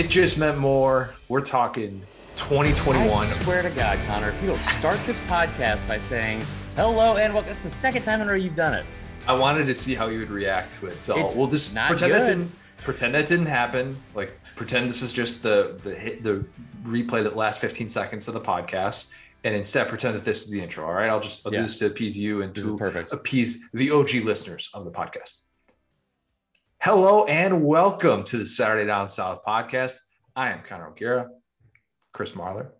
It just meant more. We're talking 2021. I swear to God, Connor, if you don't start this podcast by saying hello and welcome, it's the second time in a row you've done it. I wanted to see how you would react to it, so It's we'll just not pretend that good. didn't pretend that didn't happen. Like pretend this is just the the hit, the replay that last 15 seconds of the podcast, and instead pretend that this is the intro. All right, I'll just I'll Yeah. do this to appease you and This is to perfect. appease the OG listeners of the podcast. Hello and welcome to the Saturday Down South podcast. I am Connor O'Gara, Chris Marler.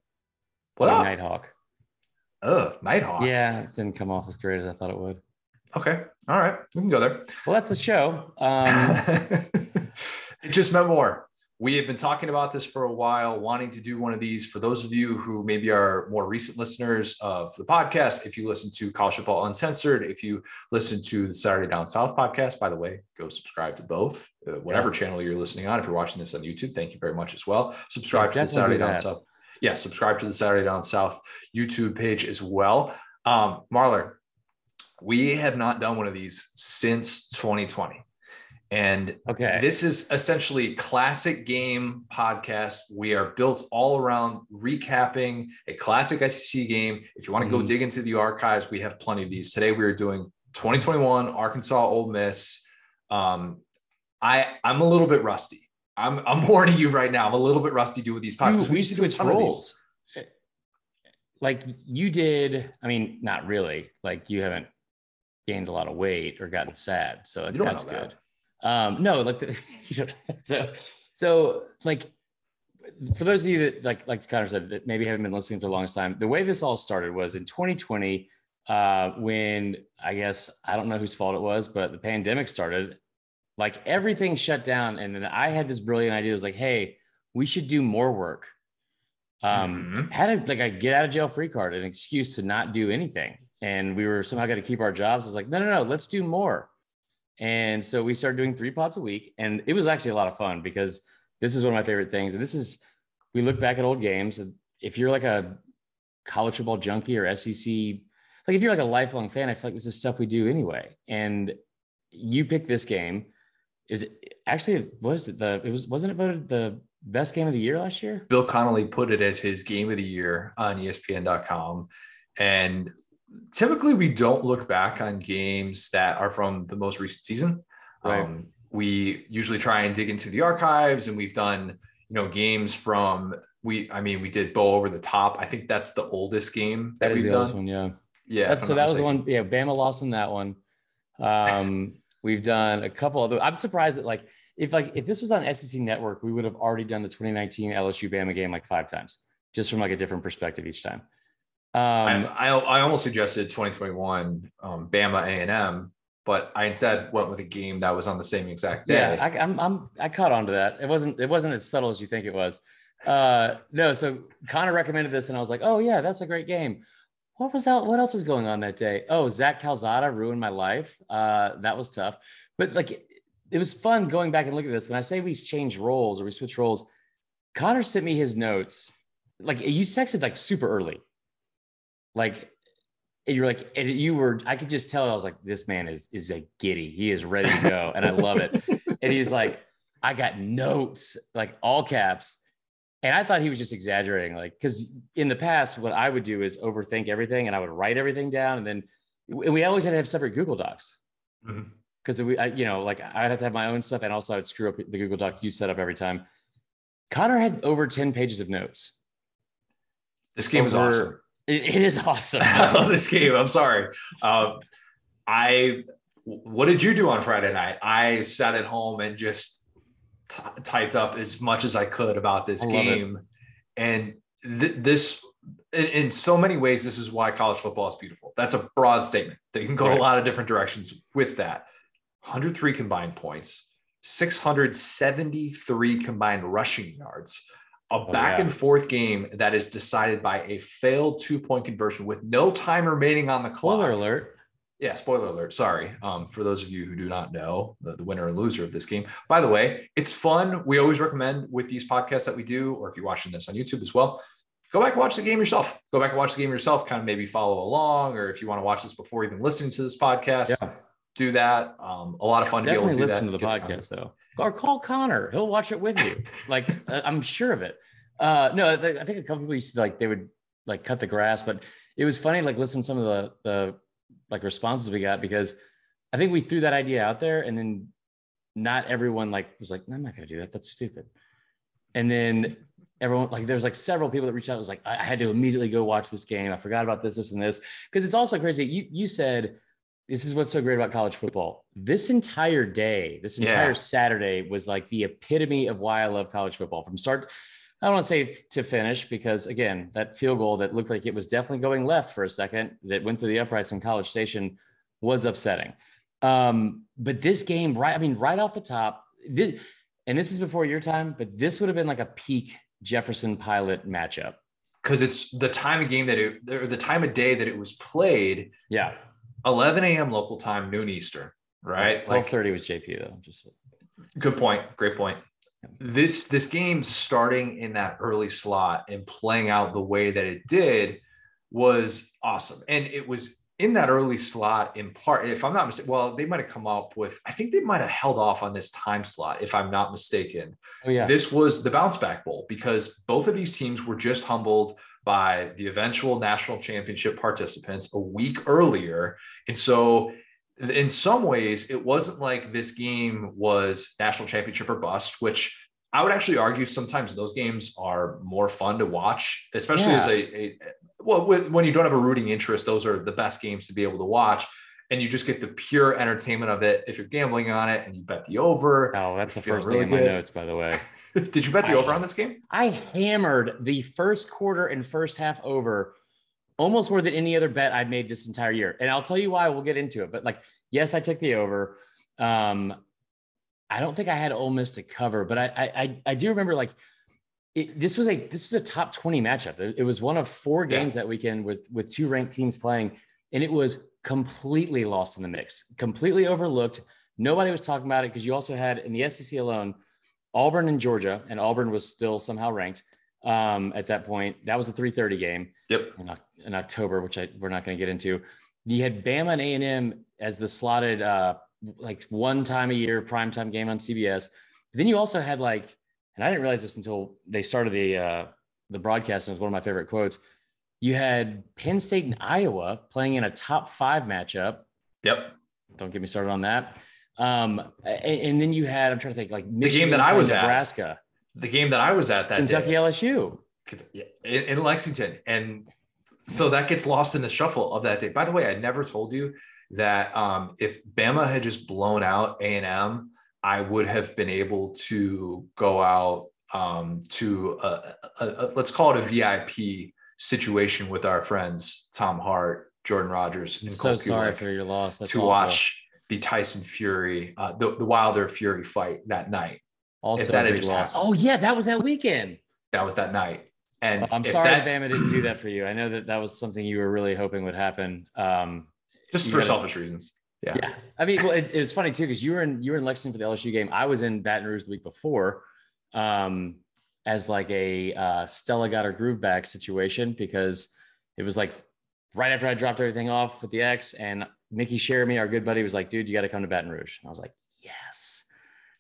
What up? Nighthawk. Oh, Nighthawk. Yeah, it didn't come off as great as I thought it would. Okay. All right. We can go there. Well, that's the show. Um, it just meant more. We have been talking about this for a while, wanting to do one of these. For those of you who maybe are more recent listeners of the podcast, if you listen to College Football Uncensored, if you listen to the Saturday Down South podcast, by the way, go subscribe to both, uh, whatever channel you're listening on. If you're watching this on YouTube, thank you very much as well. Subscribe Yeah, to the Saturday do Down. South. Yes, subscribe to the Saturday Down South YouTube page as well. Um, Marler, we have not done one of these since 2020. And okay. this is essentially classic game podcast. We are built all around recapping a classic SEC game. If you want to go Mhm. dig into the archives, we have plenty of these. Today we are doing 2021 Arkansas Ole Miss. Um, I I'm a little bit rusty. I'm I'm warning you right now. I'm a little bit rusty doing these podcasts. we used to do a ton of these. Like you did. I mean, not really. Like you haven't gained a lot of weight or gotten sad, so that's that. good. Um, no, like the, you don't, so so like for those of you that like like Connor said that maybe haven't been listening for the longest time, the way this all started was in 2020 uh, when I guess I don't know whose fault it was, but the pandemic started. Like everything shut down, and then I had this brilliant idea. It was like, hey, we should do more work. Um, Mhm. had a like a get out of jail free card, an excuse to not do anything, and we were somehow got to keep our jobs. I was like, no, no, no, let's do more. And so we started doing three pods a week, and it was actually a lot of fun because this is one of my favorite things. And this is we look back at old games. If you're like a college football junkie or SEC, like if you're like a lifelong fan, I feel like this is stuff we do anyway. And you picked this game. Is it actually what is it? The it was wasn't it voted the best game of the year last year? Bill Connolly put it as his game of the year on ESPN.com. And typically we don't look back on games that are from the most recent season. Right. Um, we usually try and dig into the archives and we've done, you know, games from we I mean we did Bo over the top. I think that's the oldest game that, That we've done. one, yeah. Yeah. That's so that was the one. Yeah, Bama lost in that one. Um, we've done a couple other. I'm surprised that like if like if this was on SEC Network, we would have already done the 2019 LSU Bama game like five times, just from like a different perspective each time. I, Um, I, I almost suggested 2021 um, Bama A&M, but I instead went with a game that was on the same exact day. yeah, I, I'm I'm I caught on to that. It wasn't it wasn't as subtle as you think it was. Uh, no, so Connor recommended this, and I was like, oh yeah, that's a great game. What was out? What else was going on that day? Oh, Zach Calzada ruined my life. Uh, that was tough, but like it, it was fun going back and looking at this. When I say we change roles or we switch roles, Connor sent me his notes. Like you texted like super early, like you're like, and you were. I could just tell. I was like, this man is is a giddy. He is ready to go, and I love it. And he's like, I got notes, like all caps. And I thought he was just exaggerating, like, because in the past, what I would do is overthink everything and I would write everything down. And then and we always had to have separate Google Docs mm-hmm. because we, I, you know, like I'd have to have my own stuff and also I would screw up the Google Doc you set up every time. Connor had over 10 pages of notes. This game is Over- awesome. It- it is awesome. I love this game. I'm sorry. Um, I what did you do on Friday night? I sat at home and just t- typed up as much as I could about this I game, and th- this. In, in so many ways, this is why college football is beautiful. That's a broad statement. That you can go Right. a lot of different directions with that. 103 combined points, 673 combined rushing yards, a Oh, back yeah. and forth game that is decided by a failed two point conversion with no time remaining on the clock. Spoiler alert. Yeah, spoiler alert. Sorry. Um, for those of you who do not know the, the winner and loser of this game. By the way, it's fun. We always recommend with these podcasts that we do, or if you're watching this on YouTube as well, go back and watch the game yourself. Go back and watch the game yourself, kind of maybe follow along, or if you want to watch this before even listening to this podcast, Yeah. do that. Um, a lot of fun to be able to do listen that. to the Get podcast though. Or call Connor. He'll watch it with you. Like I'm sure of it. Uh, no, I think a couple people used to like they would like cut the grass, but it was funny like listen to some of the the like responses we got because I think we threw that idea out there and then not everyone like was like, I'm not gonna do that. That's stupid. And then everyone like there's like several people that reached out was like, I had to immediately go watch this game. I forgot about this, this, and this. Because it's also crazy. You you said this is what's so great about college football. This entire day, this entire yeah. Saturday was like the epitome of why I love college football from start. I don't want to say to finish because again, that field goal that looked like it was definitely going left for a second that went through the uprights in College Station was upsetting. Um, but this game, right? I mean, right off the top, this, and this is before your time, but this would have been like a peak Jefferson Pilot matchup because it's the time of game that it or the time of day that it was played. Yeah, 11 a.m. local time, noon Eastern. Right, 12:30 was JP though. Just good point. Great point. This this game starting in that early slot and playing out the way that it did was awesome, and it was in that early slot in part if i'm not mistaken well they might have come up with i think they might have held off on this time slot if i'm not mistaken oh, yeah. this was the bounce back bowl because both of these teams were just humbled by the eventual national championship participants a week earlier and so in some ways it wasn't like this game was national championship or bust which I would actually argue sometimes those games are more fun to watch, especially yeah. as a, a, well, when you don't have a rooting interest, those are the best games to be able to watch. And you just get the pure entertainment of it. If you're gambling on it and you bet the over. Oh, that's the first really thing in my notes, by the way. Did you bet the I, over on this game? I hammered the first quarter and first half over almost more than any other bet I've made this entire year. And I'll tell you why we'll get into it. But like, yes, I took the over. Um, I don't think I had Ole Miss to cover, but I I I do remember like it, this was a this was a top 20 matchup. It, it was one of four games yeah. that weekend with with two ranked teams playing, and it was completely lost in the mix, completely overlooked. Nobody was talking about it because you also had in the SEC alone, Auburn and Georgia, and Auburn was still somehow ranked um, at that point. That was a 3:30 game. Yep. In, in October, which I we're not going to get into. You had Bama and A and M as the slotted uh, like one time a year primetime game on CBS. But then you also had like and I didn't realize this until they started the uh, the broadcast. And it was one of my favorite quotes. You had Penn State and Iowa playing in a top five matchup. Yep. Don't get me started on that. Um, and, and then you had I'm trying to think like Michigan the game that I was Nebraska. At, the game that I was at that day. Kentucky day. LSU in, in Lexington, and so that gets lost in the shuffle of that day. By the way, I never told you that um, if Bama had just blown out A and M I would have been able to go out um, to a, a, a, let's call it a VIP situation with our friends Tom Hart, Jordan Rogers, and so sorry for your loss. That's to awful. watch the Tyson Fury, uh, the, the Wilder Fury fight that night. Also, if that had just loss. oh yeah, that was that weekend. That was that night. And I'm sorry that, Bama didn't do that for you. I know that that was something you were really hoping would happen. Um, just for gotta, selfish reasons. Yeah. Yeah. I mean, well, it, it was funny too because you were in you were in Lexington for the LSU game. I was in Baton Rouge the week before, um, as like a uh, Stella got her groove back situation because it was like right after I dropped everything off with the ex and Mickey Sheremy, our good buddy, was like, "Dude, you got to come to Baton Rouge." And I was like, "Yes."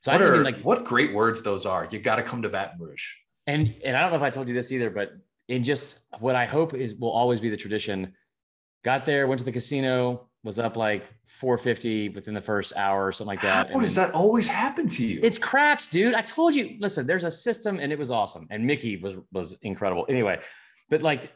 So what I didn't are, like what great words those are. You got to come to Baton Rouge. And and I don't know if I told you this either, but in just what I hope is will always be the tradition. Got there, went to the casino, was up like 450 within the first hour or something like that. How does that always happen to you? It's craps, dude. I told you. Listen, there's a system, and it was awesome. And Mickey was was incredible. Anyway, but like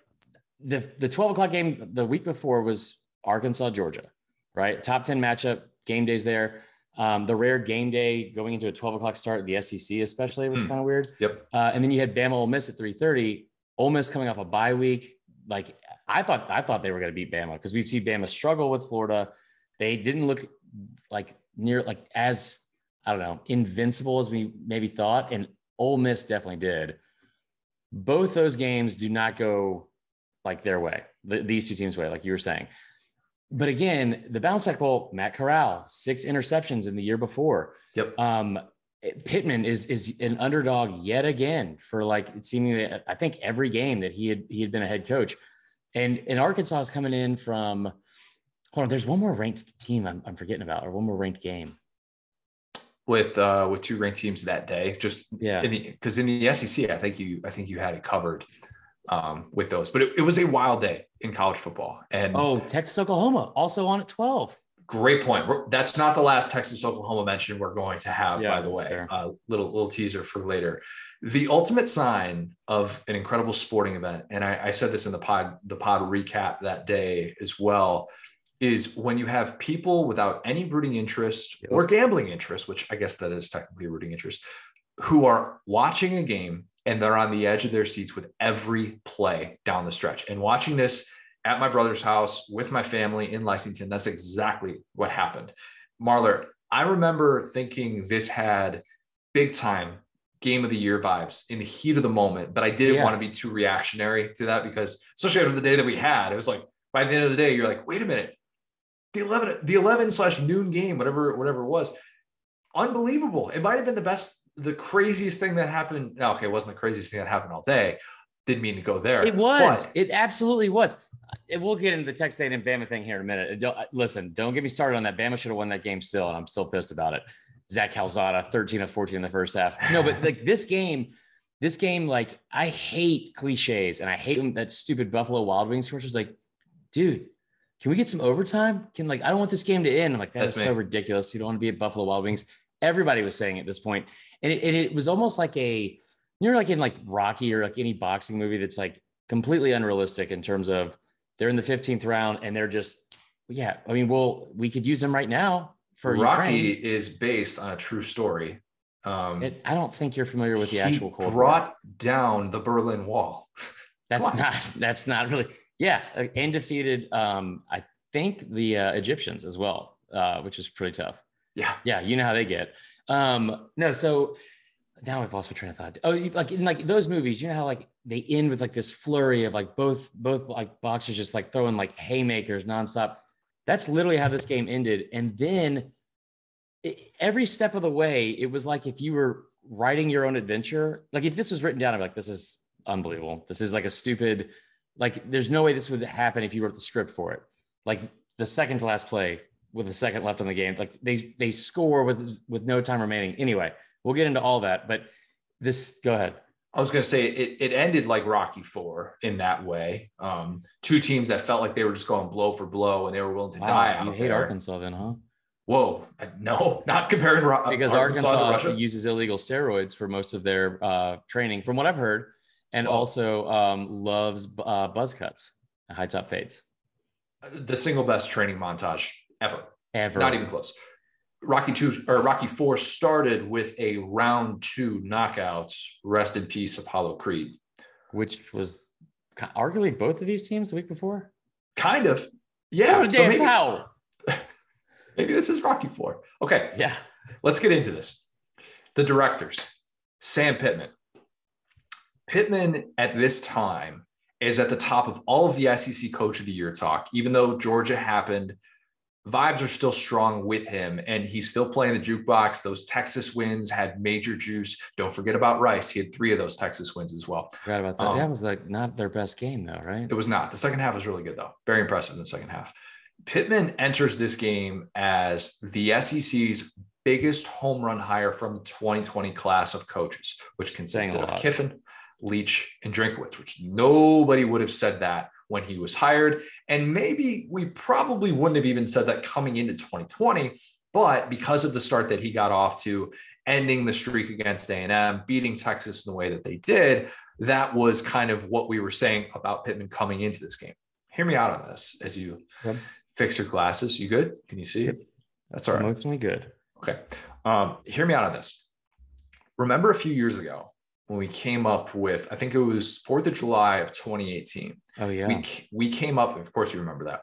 the the 12 o'clock game the week before was Arkansas Georgia, right? Top 10 matchup. Game days there. Um, the rare game day going into a 12 o'clock start, the SEC especially was mm. kind of weird. Yep. Uh, and then you had Bama Ole Miss at 3:30. Ole Miss coming off a bye week. Like I thought I thought they were going to beat Bama because we'd see Bama struggle with Florida. They didn't look like near like as I don't know invincible as we maybe thought, and Ole Miss definitely did. Both those games do not go like their way, the, these two teams' way, like you were saying. But again, the bounce back ball, Matt Corral, six interceptions in the year before. Yep. Um, Pittman is is an underdog yet again for like seemingly I think every game that he had he had been a head coach. And and Arkansas is coming in from hold on, there's one more ranked team I'm, I'm forgetting about, or one more ranked game. with uh with two ranked teams that day. Just Yeah. because in, the SEC, I think you I think you had it covered um with those. But it, it was a wild day in college football. And Oh, Texas, Oklahoma, also on at 12. great point. We're- that's not the last Texas Oklahoma mention we're going to have, Yeah, by the way. Uh, little little teaser for later. The ultimate sign of an incredible sporting event, and I, I said this in the pod the pod recap that day as well, is when you have people without any rooting interest Yep. or gambling interest, which I guess that is technically a rooting interest, who are watching a game and they're on the edge of their seats with every play down the stretch. And watching this at my brother's house with my family in Lexington, that's exactly what happened. Marler, I remember thinking this had big time game of the year vibes in the heat of the moment, but I didn't Yeah. want to be too reactionary to that because especially after the day that we had, it was like by the end of the day, you're like, wait a minute, the 11, the 11 slash noon game, whatever, whatever it was, unbelievable. It might have been the best, the craziest thing that happened. No, okay, it wasn't the craziest thing that happened all day. Didn't mean to go there. It was. but- It absolutely was. And we'll get into the Texas A&M Bama thing here in a minute. Don't, uh, listen, don't get me started on that. Bama should have won that game still, and I'm still pissed about it. Zach Calzada, 13 of 14 in the first half. No, but like this game, this game, like I hate cliches and I hate them- that stupid Buffalo Wild Wings commercials. Like, dude, can we get some overtime? Can like I don't want this game to end. I'm like, that's That's so ridiculous. You don't want to be at Buffalo Wild Wings. Everybody was saying at this point, and it, and it was almost like a you're like in like Rocky or like any boxing movie that's like completely unrealistic in terms of they're in the 15th round and they're just yeah. I mean, well, we could use them right now for Rocky Ukraine. is based on a true story. Um, It, I don't think you're familiar with the he actual Cold War. brought down the Berlin Wall. That's on. not. That's not really. Yeah, and defeated. Um, I think the uh, Egyptians as well, uh, which is pretty tough. Yeah. Yeah, you know how they get. Um, no, so now I've lost my train of thought. Oh, like in like those movies, you know how like they end with like this flurry of like both both like boxers just like throwing like haymakers nonstop. That's literally how this game ended. And then it, every step of the way, it was like if you were writing your own adventure. Like if this was written down, I'm like, this is unbelievable. This is like a stupid. Like there's no way this would happen if you wrote the script for it. Like the second to last play with a second left on the game. Like they they score with with no time remaining. Anyway, we'll get into all that. But this, go ahead. I was going to say it, it ended like Rocky Four in that way. Um, two teams that felt like they were just going blow for blow and they were willing to die. you out hate there. Arkansas then, huh? Whoa, no, not comparing Ro- Because Arkansas, Arkansas, uses illegal steroids for most of their uh, training, from what I've heard, and also um, loves uh, buzz cuts, and high top fades. the single best training montage ever. Ever. Not even close. Rocky two or Rocky four started with a round two knockout. Rest in peace, Apollo Creed. which was arguably both of these teams the week before. Kind of. Yeah. A so maybe, maybe this is Rocky four. Okay. Yeah. let's get into this. The directors, Sam Pittman. Pittman at this time is at the top of all of the SEC Coach of the Year talk, even though Georgia happened. Vibes are still strong with him, and he's still playing the jukebox. Those Texas wins had major juice. Don't forget about Rice. He had three of those Texas wins as well. Forgot about that. Um, that was like not their best game though, right? It was not. The second half was really good, though. Very impressive in the second half. Pittman enters this game as the SEC's biggest home run hire from the 2020 class of coaches, which consisted of. Kiffin, Leach, and Drinkwitz, which nobody would have said that when he was hired. And maybe we probably wouldn't have even said that coming into 2020. But because of the start that he got off to, ending the streak against A&M, beating Texas in the way that they did, that was kind of what we were saying about Pittman coming into this game. Hear me out on this as you Yep. fix your glasses. You good? Can you see? Yep. That's all right. Emotionally good. Okay. Um, hear me out on this. Remember a few years ago when we came up with, I think it was 4th of July of 2018. Oh yeah. We, we came up, of course, you remember that.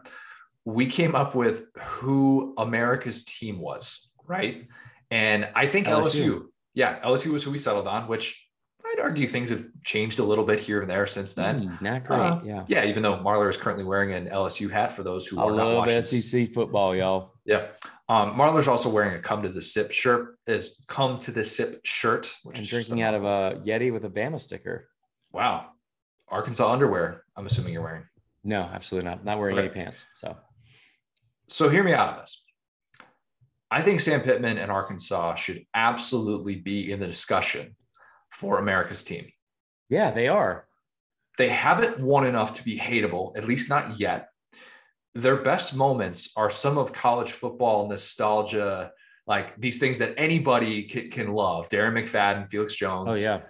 We came up with who America's team was, right? And I think LSU, LSU. yeah, LSU was who we settled on, which I'd argue things have changed a little bit here and there since then. Mm, not great. Uh, yeah. Yeah, even though Marler is currently wearing an LSU hat for those who I are not love watching. SEC football, y'all. Yeah. Um, Marler's also wearing a come to the sip shirt, is come to the sip shirt, which I'm is drinking out of a Yeti with a Bama sticker. wow. Arkansas underwear, I'm assuming you're wearing. No, absolutely not. Not wearing Okay. any pants. So So hear me out on this. I think Sam Pittman and Arkansas should absolutely be in the discussion for America's team. Yeah, they are. They haven't won enough to be hateable, at least not yet. Their best moments are some of college football nostalgia, like these things that anybody can, can love. Darren McFadden, Felix Jones. Oh, yeah.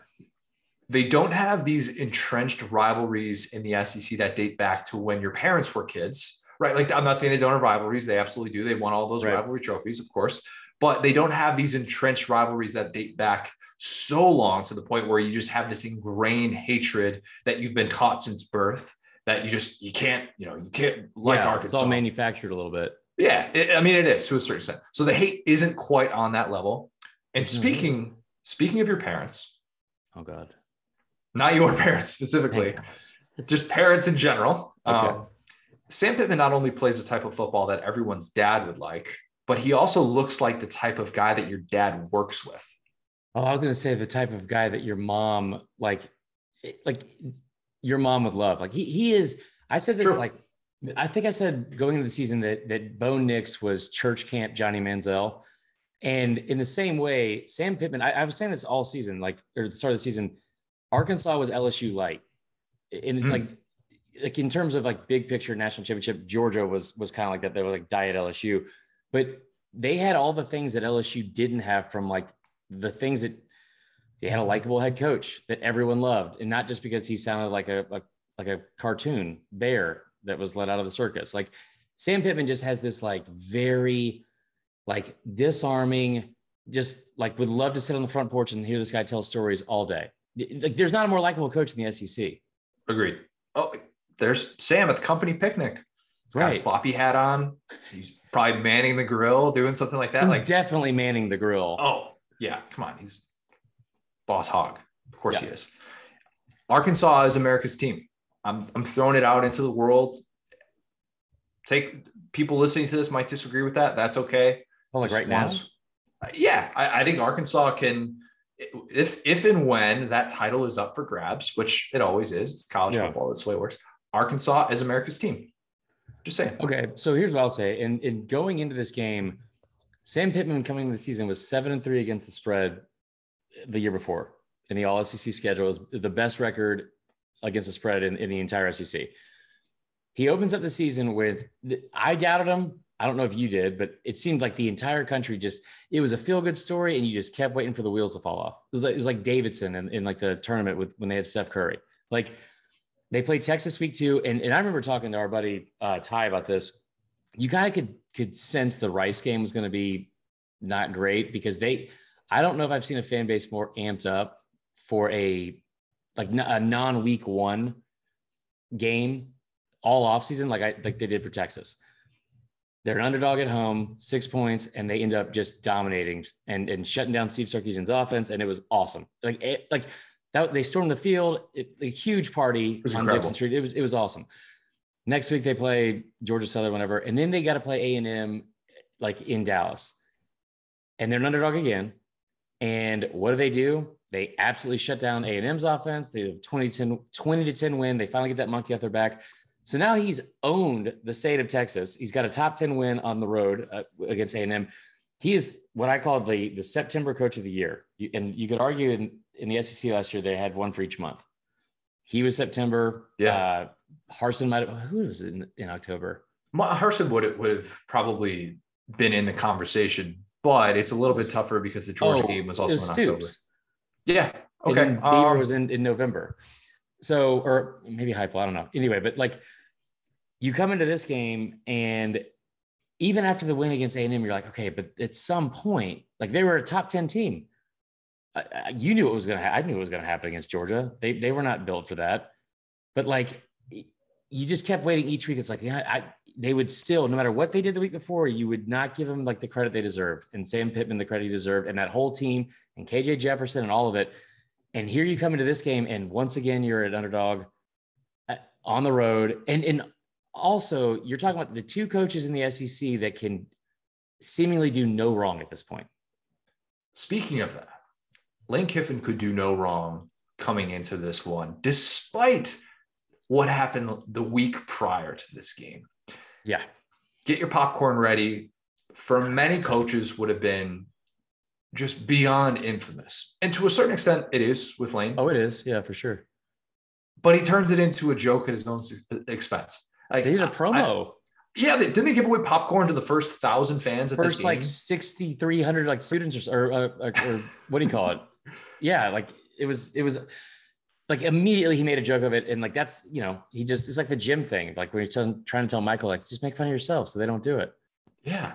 They don't have these entrenched rivalries in the SEC that date back to when your parents were kids, right? Like, I'm not saying they don't have rivalries. They absolutely do. They won all those right. rivalry trophies, of course, but they don't have these entrenched rivalries that date back so long to the point where you just have this ingrained hatred that you've been taught since birth that you just you can't you know you can't like yeah, Arkansas. It's all manufactured a little bit. Yeah, it, I mean it is to a certain extent. So the hate isn't quite on that level. And mm-hmm. speaking speaking of your parents, oh god, not your parents specifically, just parents in general. Okay. Um, Sam Pittman not only plays the type of football that everyone's dad would like, but he also looks like the type of guy that your dad works with. Oh, I was going to say the type of guy that your mom like, like your mom would love. Like he he is. I said this True. like I think I said going into the season that that Bo Nix was church camp Johnny Manziel, and in the same way, Sam Pittman. I, I was saying this all season, like or the start of the season. Arkansas was LSU light, and mm. like like in terms of like big picture national championship, Georgia was was kind of like that. They were like diet LSU, but they had all the things that LSU didn't have from like the things that they had a likable head coach that everyone loved, and not just because he sounded like a, a like a cartoon bear that was let out of the circus. Like Sam Pittman just has this like very like disarming, just like would love to sit on the front porch and hear this guy tell stories all day. Like there's not a more likable coach in the SEC. Agreed. Oh, there's Sam at the company picnic. He's got right. his floppy hat on. He's probably manning the grill, doing something like that. He's like definitely manning the grill. Oh, yeah, come on, he's boss hog. Of course yeah. he is. Arkansas is America's team. I'm I'm throwing it out into the world. Take people listening to this might disagree with that. That's okay. Well, like right now. Yeah, I, I think Arkansas can if if and when that title is up for grabs, which it always is, it's college yeah. football. That's the way it works. Arkansas is America's team. Just saying. Okay, so here's what I'll say. In in going into this game, Sam Pittman coming into the season was seven and three against the spread the year before in the All SEC schedule. is the best record against the spread in, in the entire SEC. He opens up the season with I doubted him. I don't know if you did, but it seemed like the entire country just it was a feel good story, and you just kept waiting for the wheels to fall off. It was like, it was like Davidson in, in like the tournament with when they had Steph Curry. Like they played Texas week two, and, and I remember talking to our buddy uh, Ty about this. You kind of could could sense the Rice game was going to be not great because they, I don't know if I've seen a fan base more amped up for a like a non week one game all off season like I like they did for Texas. They're an underdog at home, six points, and they end up just dominating and, and shutting down Steve Sarkisian's offense, and it was awesome. Like it, like that, they stormed the field, it, a huge party on incredible. Dixon Street. It was it was awesome. Next week they play Georgia Southern, whatever, and then they got to play A and M, like in Dallas, and they're an underdog again. And what do they do? They absolutely shut down A and M's offense. They have 20 to 10, 20 to 10 win. They finally get that monkey off their back. So now he's owned the state of Texas. He's got a top 10 win on the road uh, against A&M. He is what I call the, the September coach of the year. You, and you could argue in, in the SEC last year, they had one for each month. He was September. Yeah. Uh, Harsin might have, who was it in, in October? Harsin would would have probably been in the conversation, but it's a little bit tougher because the Georgia oh, game was also was in October. Yeah. Okay. And Beaver um, was in, in November. So, or maybe Heupel, I don't know. Anyway, but like you come into this game and even after the win against A&M, you're like, okay, but at some point, like they were a top 10 team. I, you knew it was going to, ha- I knew it was going to happen against Georgia. They, they were not built for that, but like you just kept waiting each week. It's like, yeah, I, they would still, no matter what they did the week before, you would not give them like the credit they deserved and Sam Pittman the credit he deserved and that whole team and KJ Jefferson and all of it. And here you come into this game, and once again, you're an underdog uh, on the road. And, and also, you're talking about the two coaches in the SEC that can seemingly do no wrong at this point. Speaking of that, Lane Kiffin could do no wrong coming into this one, despite what happened the week prior to this game. Yeah. Get your popcorn ready. for many coaches would have been just beyond infamous. And to a certain extent, it is with Lane. Oh, it is. Yeah, for sure. But he turns it into a joke at his own uh, expense. Like, they did a promo. I, yeah, they, didn't they give away popcorn to the first thousand fans? At first, like sixty three hundred like students or or, or, or what do you call it? yeah, like it was it was like immediately he made a joke of it, and like that's you know he just it's like the gym thing. Like when he's trying to tell Michael like just make fun of yourself, so they don't do it. Yeah,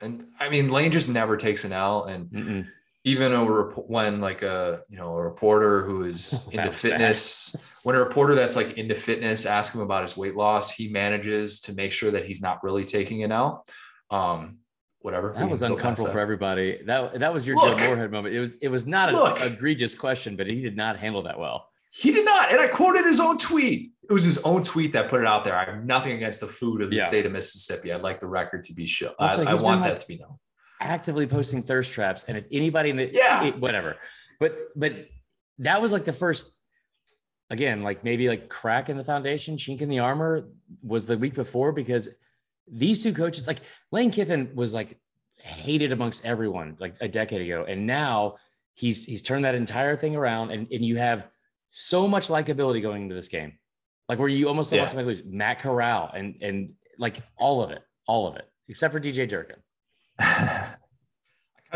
and I mean Lane just never takes an L, and Mm-mm. even a rep- when like a you know a reporter who is into fitness when a reporter that's like into fitness ask him about his weight loss he manages to make sure that he's not really taking an L. Um whatever. That was uncomfortable for everybody. That that was your Look, Joe Moorhead moment. It was it was not an egregious question but he did not handle that well he did not and I quoted his own tweet. It was his own tweet that put it out there. I have nothing against the food of the yeah. state of Mississippi. I'd like the record to be shown I, I want like, that to be known. actively posting thirst traps and if anybody in the yeah. it, whatever. But but that was like the first again like maybe like crack in the foundation chink in the armor was the week before because these two coaches like lane kiffin was like hated amongst everyone like a decade ago. And now he's he's turned that entire thing around and, and you have so much likability going into this game like where you almost yeah. lost lose matt corral and and like all of it all of it except for dj durkin I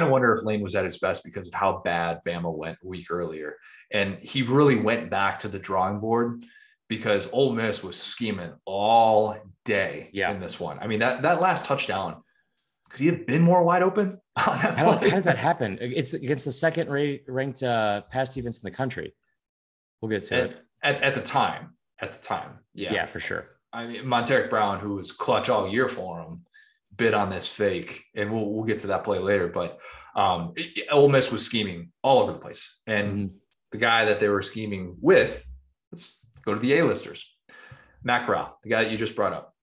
kind of wonder if Lane was at his best because of how bad Bama went a week earlier. And he really went back to the drawing board because Ole Miss was scheming all day yeah. in this one. I mean, that, that last touchdown, could he have been more wide open? how, how, does that happen? It's against the second ranked uh, pass defense in the country. We'll get to at, it. At, at the time, at the time. Yeah. Yeah, for sure. I mean, Montaric Brown, who was clutch all year for him, bid on this fake, and we'll we'll get to that play later. But um, it, Ole Miss was scheming all over the place, and mm-hmm. the guy that they were scheming with, let's go to the A-listers, Matt Corral, the guy that you just brought up,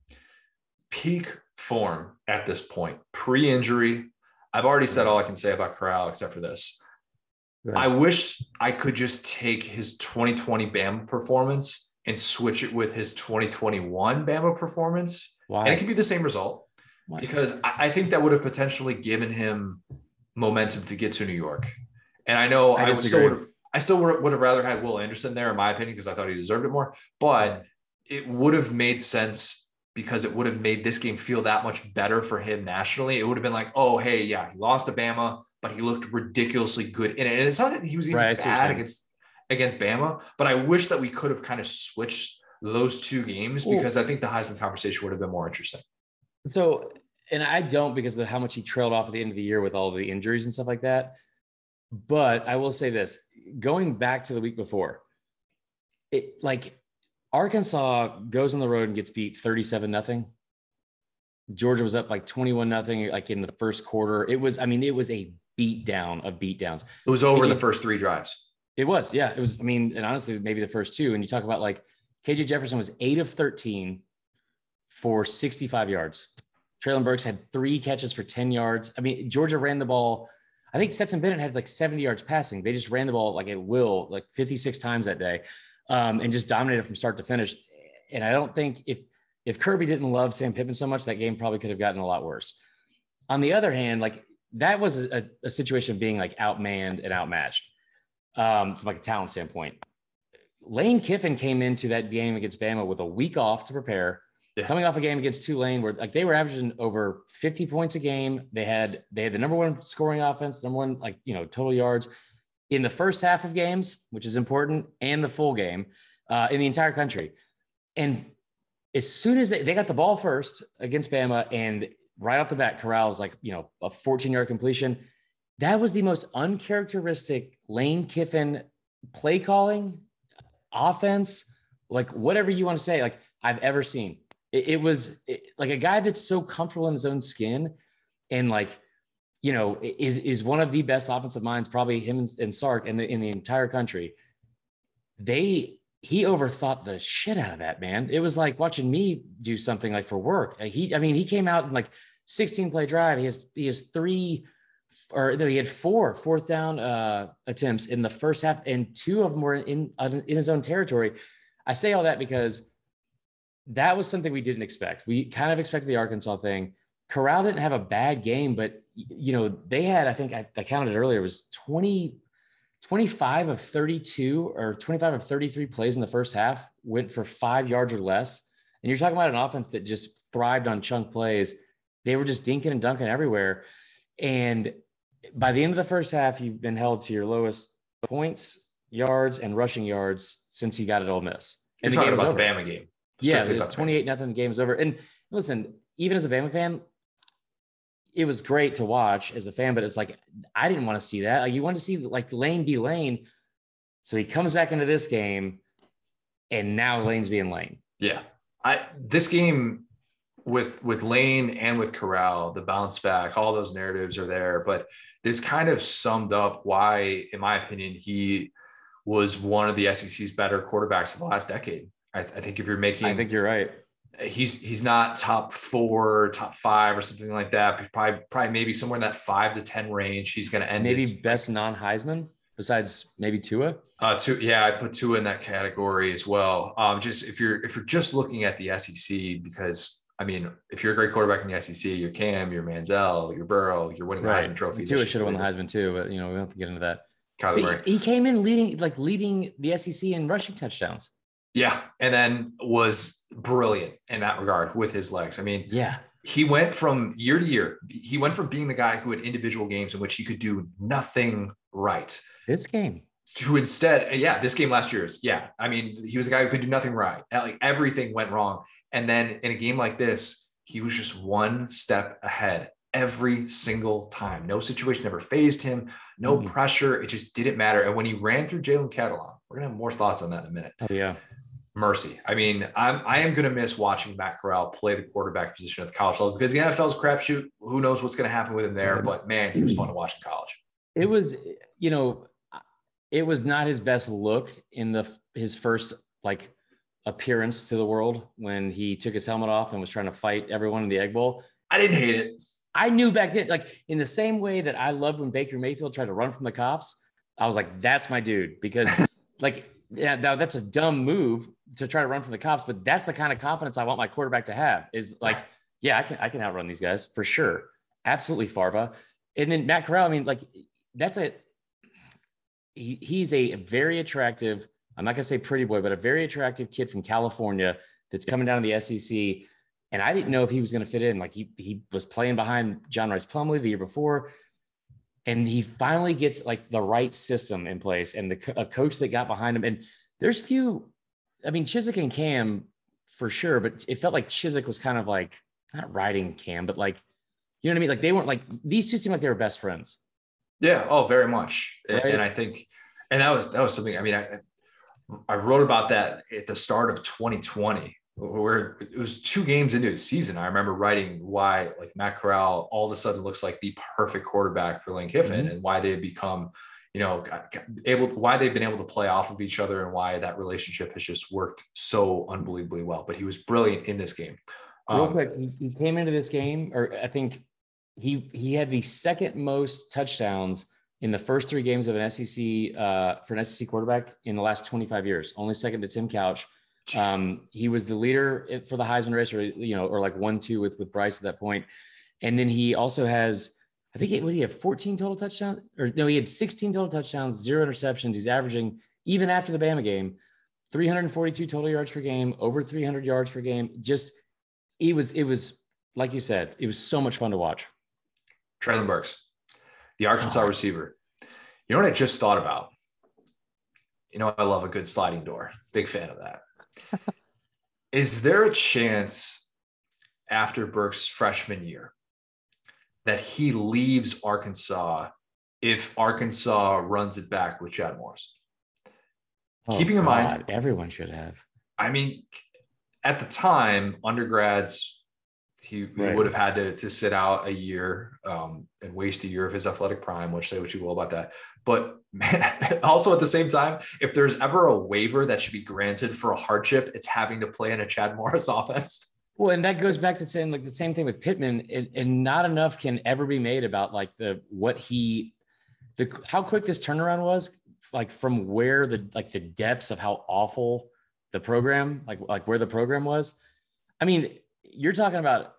peak form at this point, pre-injury. I've already said all I can say about Corral except for this. Right. I wish I could just take his 2020 Bama performance and switch it with his 2021 Bama performance. Why? And it could be the same result because I think that would have potentially given him momentum to get to New York. And I know I, I still would have, I still would have rather had Will Anderson there, in my opinion, because I thought he deserved it more. But it would have made sense because it would have made this game feel that much better for him nationally. It would have been like, oh, hey, yeah, he lost to Bama, but he looked ridiculously good in it. And it's not that he was even right, bad against against Bama, but I wish that we could have kind of switched those two games because I think the Heisman conversation would have been more interesting. So, and I don't because of how much he trailed off at the end of the year with all the injuries and stuff like that. But I will say this going back to the week before, it like Arkansas goes on the road and gets beat 37 nothing. Georgia was up like 21 nothing, like in the first quarter. It was, I mean, it was a beat down of beat downs. It was over KJ, the first three drives. It was, yeah. It was, I mean, and honestly, maybe the first two. And you talk about like KJ Jefferson was eight of 13 for 65 yards. Treylon Burks had three catches for 10 yards. I mean, Georgia ran the ball. I think Stetson Bennett had like 70 yards passing. They just ran the ball like at will, like 56 times that day, um, and just dominated from start to finish. And I don't think if if Kirby didn't love Sam Pittman so much, that game probably could have gotten a lot worse. On the other hand, like that was a, a situation of being like outmanned and outmatched um, from like a talent standpoint. Lane Kiffin came into that game against Bama with a week off to prepare yeah. coming off a game against Tulane where like they were averaging over 50 points a game. They had they had the number one scoring offense, number one like you know total yards in the first half of games, which is important, and the full game uh, in the entire country. And as soon as they, they got the ball first against Bama, and right off the bat, Corral's like you know a 14 yard completion. That was the most uncharacteristic Lane Kiffin play calling offense, like whatever you want to say, like I've ever seen it, it was it, like a guy that's so comfortable in his own skin and like you know is is one of the best offensive minds probably him and, and sark in the in the entire country they he overthought the shit out of that man it was like watching me do something like for work he i mean he came out in like 16 play drive he has he has three or no, he had four fourth down uh, attempts in the first half, and two of them were in in his own territory. I say all that because that was something we didn't expect. We kind of expected the Arkansas thing. Corral didn't have a bad game, but you know, they had, I think I, I counted earlier, it was 20, 25 of 32 or 25 of 33 plays in the first half went for five yards or less. And you're talking about an offense that just thrived on chunk plays. They were just dinking and dunking everywhere. And by the end of the first half, you've been held to your lowest points, yards, and rushing yards since he got at Ole Miss. And You're the game about over. the Bama game. Yeah, it was 28 nothing. The game was over. And listen, even as a Bama fan, it was great to watch as a fan, but it's like I didn't want to see that. Like you want to see like Lane be Lane. So he comes back into this game, and now Lane's being Lane. Yeah, I this game with with Lane and with Corral, the bounce back, all those narratives are there. But this kind of summed up why, in my opinion, he was one of the SEC's better quarterbacks of the last decade. I, I think if you're making, I think you're right he's he's not top four, top five, or something like that. Probably probably maybe somewhere in that five to ten range. He's going to end maybe his, best non Heisman besides maybe Tua. Uh, two, yeah, I put Tua in that category as well. Um, just if you're if you're just looking at the SEC, because I mean, if you're a great quarterback in the SEC, you're Cam, you're Manziel, you're Burrow, you're winning right. the Heisman Trophy. Tua should have won the Heisman too, but you know we don't have to get into that. He, he came in leading like leading the SEC in rushing touchdowns. Yeah, and then was brilliant in that regard with his legs. I mean, yeah, he went from year to year. He went from being the guy who had individual games in which he could do nothing right. This game to instead, yeah, this game last year's. yeah. I mean, he was a guy who could do nothing right. Like everything went wrong, and then in a game like this, he was just one step ahead every single time. No situation ever phased him. No mm-hmm. pressure. It just didn't matter. And when he ran through Jalen Catalon, we're gonna have more thoughts on that in a minute. Oh, yeah mercy. I mean, I'm I am going to miss watching Matt Corral play the quarterback position at the college level because the NFL's crapshoot. Who knows what's going to happen with him there? But man, he was fun to watch in college. It was, you know, it was not his best look in the his first like appearance to the world when he took his helmet off and was trying to fight everyone in the Egg Bowl. I didn't hate it. I knew back then, like in the same way that I loved when Baker Mayfield tried to run from the cops. I was like, that's my dude because like yeah, now that's a dumb move to try to run from the cops, but that's the kind of confidence I want my quarterback to have. Is like, yeah, I can I can outrun these guys for sure, absolutely, Farva. And then Matt Corral, I mean, like that's a he, he's a very attractive. I'm not gonna say pretty boy, but a very attractive kid from California that's coming down to the SEC. And I didn't know if he was going to fit in. Like he he was playing behind John Rhys Plumlee the year before and he finally gets like the right system in place and the a coach that got behind him. And there's few, I mean, Chizik and Cam for sure, but it felt like Chizik was kind of like not riding Cam, but like, you know what I mean? Like they weren't like these two seemed like they were best friends. Yeah. Oh, very much. Right? And I think, and that was that was something. I mean, I I wrote about that at the start of 2020 where it was two games into the season. I remember writing why like Matt Corral all of a sudden looks like the perfect quarterback for Lane Kiffin mm-hmm. and why they've become, you know, able why they've been able to play off of each other and why that relationship has just worked so unbelievably well. But he was brilliant in this game. Real um, quick, he came into this game, or I think he he had the second most touchdowns in the first three games of an SEC uh, for an SEC quarterback in the last 25 years, only second to Tim Couch. Um, he was the leader for the Heisman race, or you know, or like one two with with Bryce at that point. And then he also has, I think, he, what he have 14 total touchdowns, or no, he had 16 total touchdowns, zero interceptions. He's averaging even after the Bama game, 342 total yards per game, over 300 yards per game. Just it was it was like you said, it was so much fun to watch. Treylon Burks, the Arkansas oh. receiver. You know what I just thought about? You know, I love a good sliding door. Big fan of that. Is there a chance after Burks' freshman year that he leaves Arkansas if Arkansas runs it back with Chad Morris? Oh, Keeping in God, mind, everyone should have. I mean, at the time, undergrads, he, right. he would have had to, to sit out a year um, and waste a year of his athletic prime, which say what you will about that. But man, also at the same time, if there's ever a waiver that should be granted for a hardship, it's having to play in a Chad Morris offense. Well, and that goes back to saying like the same thing with Pittman, and, and not enough can ever be made about like the what he, the how quick this turnaround was, like from where the like the depths of how awful the program, like like where the program was. I mean, you're talking about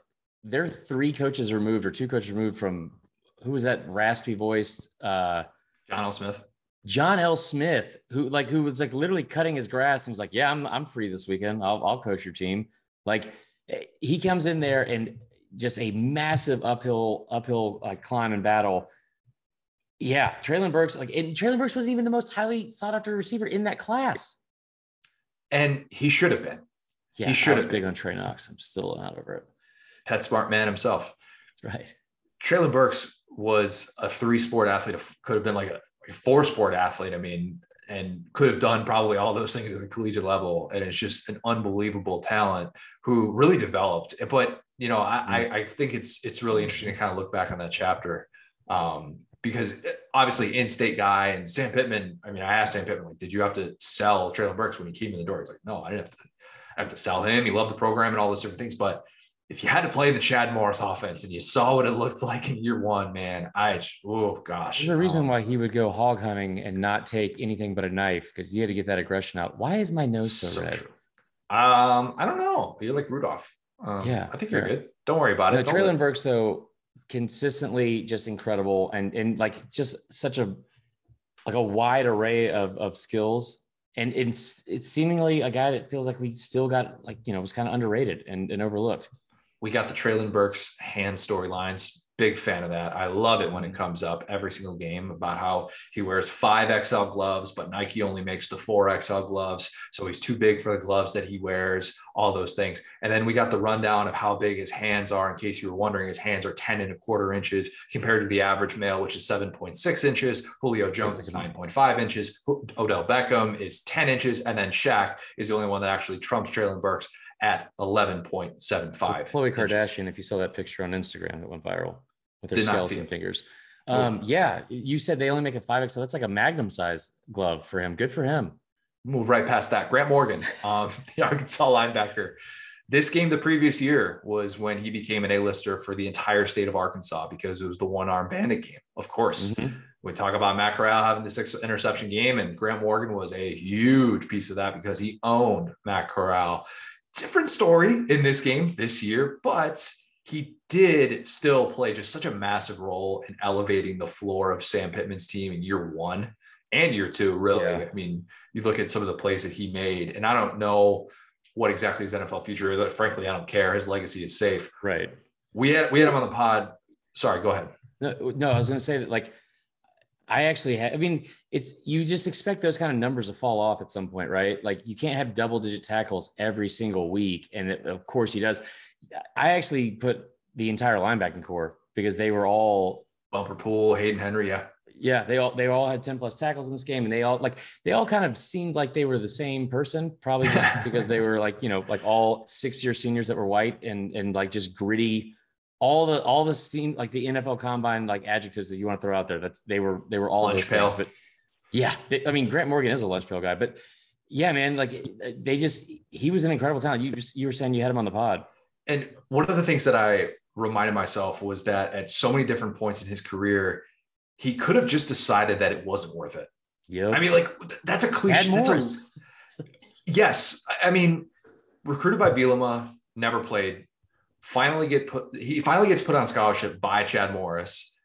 they're three coaches removed or two coaches removed from who was that raspy voiced uh, John L. Smith. John L. Smith, who like who was like literally cutting his grass and was like, "Yeah, I'm I'm free this weekend. I'll I'll coach your team." Like he comes in there and just a massive uphill uphill like climb and battle. Yeah, Treylon Burks like and Treylon Burks wasn't even the most highly sought after receiver in that class, and he should have been. Yeah, he should have big on Trey Knox. I'm still not over it. Pet smart man himself. That's right. Treylon Burks was a three sport athlete. Could have been like a, a four sport athlete. I mean, and could have done probably all those things at the collegiate level. And it's just an unbelievable talent who really developed. But you know, I, I, think it's it's really interesting to kind of look back on that chapter um, because obviously in-state guy and Sam Pittman. I mean, I asked Sam Pittman, like, did you have to sell Treylon Burks when he came in the door? He's like, no, I didn't have to. I have to sell him. He loved the program and all those different things, but if you had to play the Chad Morris offense and you saw what it looked like in year one, man, I oh gosh. There's a reason um, why he would go hog hunting and not take anything but a knife because he had to get that aggression out. Why is my nose so, so red? True. Um, I don't know. You're like Rudolph. Um, yeah, I think you're good. Don't worry about no, it. Treylon Burks, though, consistently just incredible and and like just such a like a wide array of of skills. And it's it's seemingly a guy that feels like we still got like you know was kind of underrated and, and overlooked we got the Treylon Burks hand storylines. Big fan of that. I love it when it comes up every single game about how he wears five XL gloves, but Nike only makes the four XL gloves. So he's too big for the gloves that he wears, all those things. And then we got the rundown of how big his hands are. In case you were wondering, his hands are 10 and a quarter inches compared to the average male, which is 7.6 inches. Julio Jones is 9.5 inches. Odell Beckham is 10 inches. And then Shaq is the only one that actually trumps Treylon Burks at 11.75. Khloe Kardashian, if you saw that picture on Instagram that went viral with her skeleton fingers. Um, yeah, you said they only make a 5X, so that's like a magnum size glove for him. Good for him. Move right past that. Grant Morgan, um, the Arkansas linebacker. This game the previous year was when he became an A-lister for the entire state of Arkansas because it was the one-arm bandit game. Of course, mm-hmm. we talk about Matt Corral having the six interception game, and Grant Morgan was a huge piece of that because he owned Matt Corral different story in this game this year, but he did still play just such a massive role in elevating the floor of Sam Pittman's team in year one and year two. Really, yeah. I mean, you look at some of the plays that he made, and I don't know what exactly his NFL future is. Frankly, I don't care. His legacy is safe. Right. We had we had him on the pod. Sorry, go ahead. No, no, I was going to say that like I actually I mean, it's, you just expect those kind of numbers to fall off at some point, right? Like you can't have double digit tackles every single week. And it, of course he does. I actually put the entire linebacking core because they were all bumper pool, Hayden Henry. Yeah. Yeah. They all, they all had 10 plus tackles in this game and they all like, they all kind of seemed like they were the same person, probably just because they were like, you know, like all six year seniors that were white and, and like just gritty, all the all the scene like the NFL combine like adjectives that you want to throw out there. That's they were they were all lunch those things. But yeah, they, I mean Grant Morgan is a lunch pail guy, but yeah, man, like they just he was an incredible talent. You just you were saying you had him on the pod. And one of the things that I reminded myself was that at so many different points in his career, he could have just decided that it wasn't worth it. Yeah. I mean, like that's a cliche. That's a, yes. I mean, recruited by Bielema, never played, finally get put he finally gets put on scholarship by Chad Morris,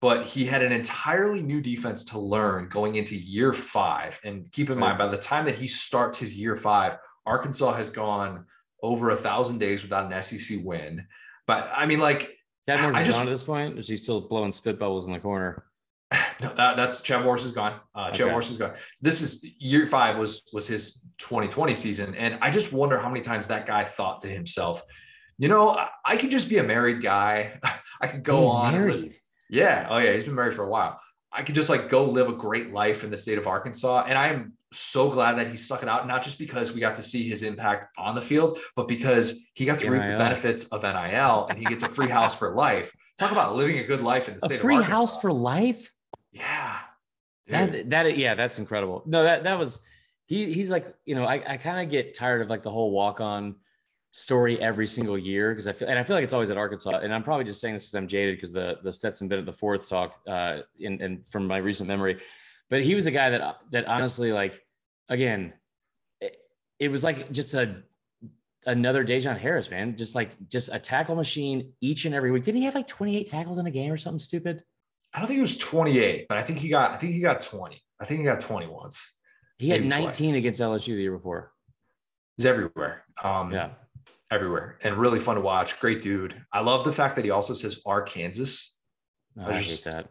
but he had an entirely new defense to learn going into year five. And keep in mind, by the time that he starts his year five, Arkansas has gone over a thousand days without an SEC win. But I mean, like Chad Morris I just, gone at this point. Is he still blowing spit bubbles in the corner? No, that, that's Chad Morris is gone. Uh, Chad okay. Morris is gone. This is year five was was his 2020 season, and I just wonder how many times that guy thought to himself, you know, I, could just be a married guy. I could go oh, he's on. Married. Yeah. Oh yeah. He's been married for a while. I could just like go live a great life in the state of Arkansas. And I am so glad that he stuck it out, not just because we got to see his impact on the field, but because he got to reap the benefits of NIL and he gets a free house for life. Talk about living a good life in the state a free of Arkansas. Free house for life. Yeah. That, that, yeah, that's incredible. No, that, that was, he, he's like, you know, I, I kind of get tired of like the whole walk on story every single year because I feel and I feel like it's always at Arkansas. And I'm probably just saying this because I'm jaded because the the Stetson bit at the fourth talk uh in and from my recent memory. But he was a guy that that honestly like again it, it was like just a another Dejon Harris, man. Just like just a tackle machine each and every week. Didn't he have like 28 tackles in a game or something stupid? I don't think it was 28, but I think he got I think he got 20. I think he got 20 once. He had 19 twice. against LSU the year before. He's everywhere. Um, yeah, everywhere, and really fun to watch. Great dude. I love the fact that he also says Arkansas. Oh, I, just, hate that.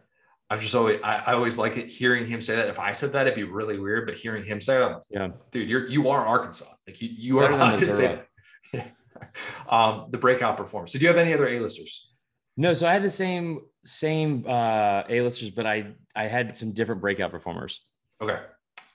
I've just always I, I, always like it hearing him say that. If I said that, it'd be really weird. But hearing him say it, yeah, dude, you're you are Arkansas. Like you, you are allowed to say it. um, the breakout performance. Did you have any other A-listers? No, so I had the same same uh, A-listers, but I I had some different breakout performers. Okay.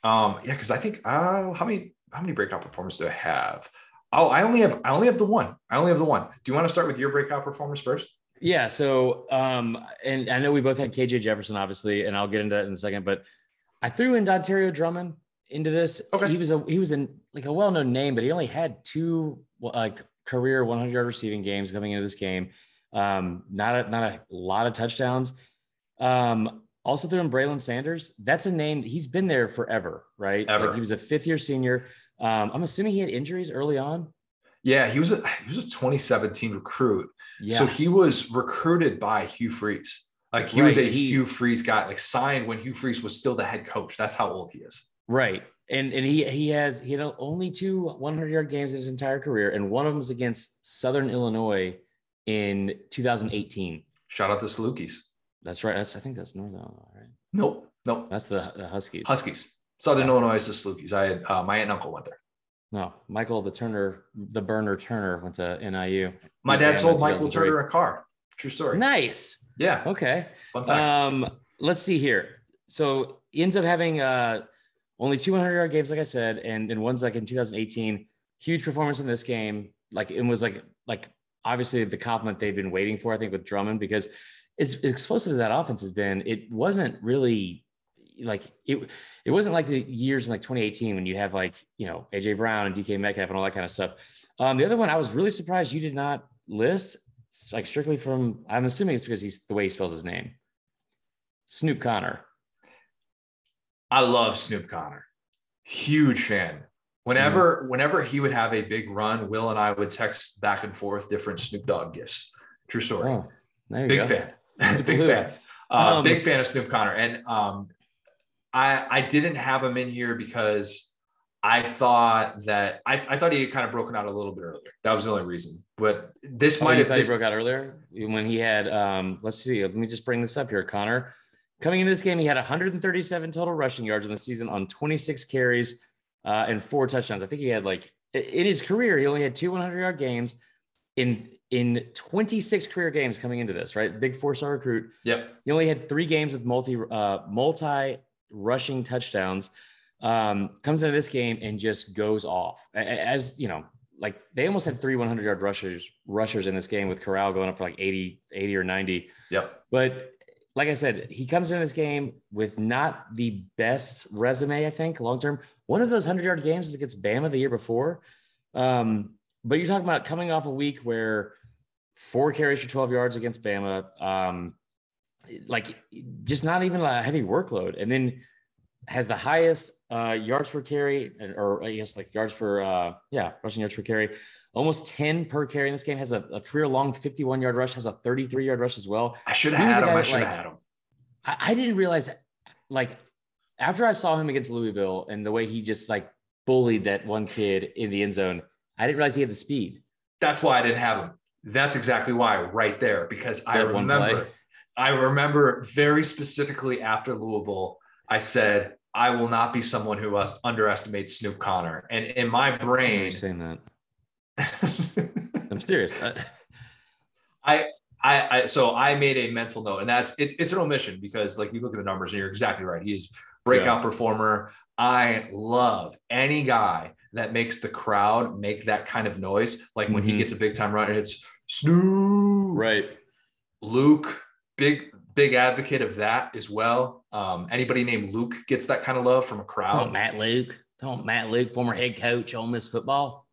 Um, yeah, because I think uh, how many how many breakout performers do I have? Oh, I only have I only have the one. I only have the one. Do you want to start with your breakout performance first? Yeah. So, um, and I know we both had KJ Jefferson, obviously, and I'll get into that in a second. But I threw in Dontario Drummond into this. Okay. He was a he was in like a well known name, but he only had two like career 100 yard receiving games coming into this game. Um, not a not a lot of touchdowns. Um, also threw in Braylon Sanders. That's a name. He's been there forever, right? Ever. Like he was a fifth year senior. Um, I'm assuming he had injuries early on. Yeah, he was a he was a 2017 recruit. Yeah. So he was recruited by Hugh Freeze. Like he right. was a he, Hugh Freeze guy, like signed when Hugh Freeze was still the head coach. That's how old he is. Right. And and he he has he had only two 100 yard games in his entire career, and one of them was against Southern Illinois in 2018. Shout out to Salukis. That's right. That's I think that's Northern Illinois, right? Nope. Nope. That's the, the Huskies. Huskies. Southern. Illinois is the Salukis. I had uh, my aunt and uncle went there. No, Michael the Turner, the burner Turner went to NIU. My dad sold Michael Turner a car. True story. Nice. Yeah. Okay. Um, let's see here. So he ends up having uh, only 200 yard games, like I said, and and one's like in 2018. Huge performance in this game. Like it was like like obviously the compliment they've been waiting for. I think with Drummond because as explosive as that offense has been, it wasn't really like it it wasn't like the years in like 2018 when you have like you know AJ Brown and DK Metcalf and all that kind of stuff. Um, the other one I was really surprised you did not list like strictly from I'm assuming it's because he's the way he spells his name. Snoop Conner. I love Snoop Conner. Huge fan. Whenever mm-hmm. whenever he would have a big run, Will and I would text back and forth different Snoop Dogg gifts. True story. Oh, big go. fan. big fan. Uh, um, big fan of Snoop Conner. And um, I I didn't have him in here because I thought that I, I thought he had kind of broken out a little bit earlier. That was the only reason. But this oh, might have this, broke out earlier when he had um let's see, let me just bring this up here. Connor. coming into this game, he had 137 total rushing yards in the season on 26 carries uh, and four touchdowns. I think he had like in his career, he only had two 100 yard games in in 26 career games coming into this, right? Big four star recruit. Yep. He only had three games with multi uh, multi rushing touchdowns. Um, comes into this game and just goes off. As you know, like they almost had three 100 yard rushers rushers in this game with Corral going up for like 80, 80 or 90. Yep. But like I said, he comes in this game with not the best resume, I think, long term. One of those 100 yard games is against Bama the year before. Um, but you're talking about coming off a week where four carries for 12 yards against Bama. Um, like just not even a heavy workload, and then has the highest uh, yards per carry, or I guess like yards per uh, yeah rushing yards per carry, almost 10 per carry in this game. Has a, a career long 51 yard rush, has a 33 yard rush as well. I should have had him. I should have had him. I, I didn't realize like after I saw him against Louisville and the way he just like bullied that one kid in the end zone, I didn't realize he had the speed. That's why I didn't have him. That's exactly why, right there, because that I remember I remember very specifically after Louisville, I said, I will not be someone who underestimates Snoop Conner. And in my brain, saying that. I'm serious. I, I, I, so I made a mental note, and that's it's it's an omission because like you look at the numbers, and you're exactly right. He is breakout yeah. performer. I love any guy that makes the crowd make that kind of noise, like when mm-hmm. he gets a big time run, it's Snoop, right? Luke, big big advocate of that as well. Um, anybody named Luke gets that kind of love from a crowd. Oh, Matt Luke. Don't Matt Luke, former head coach, Ole Miss football.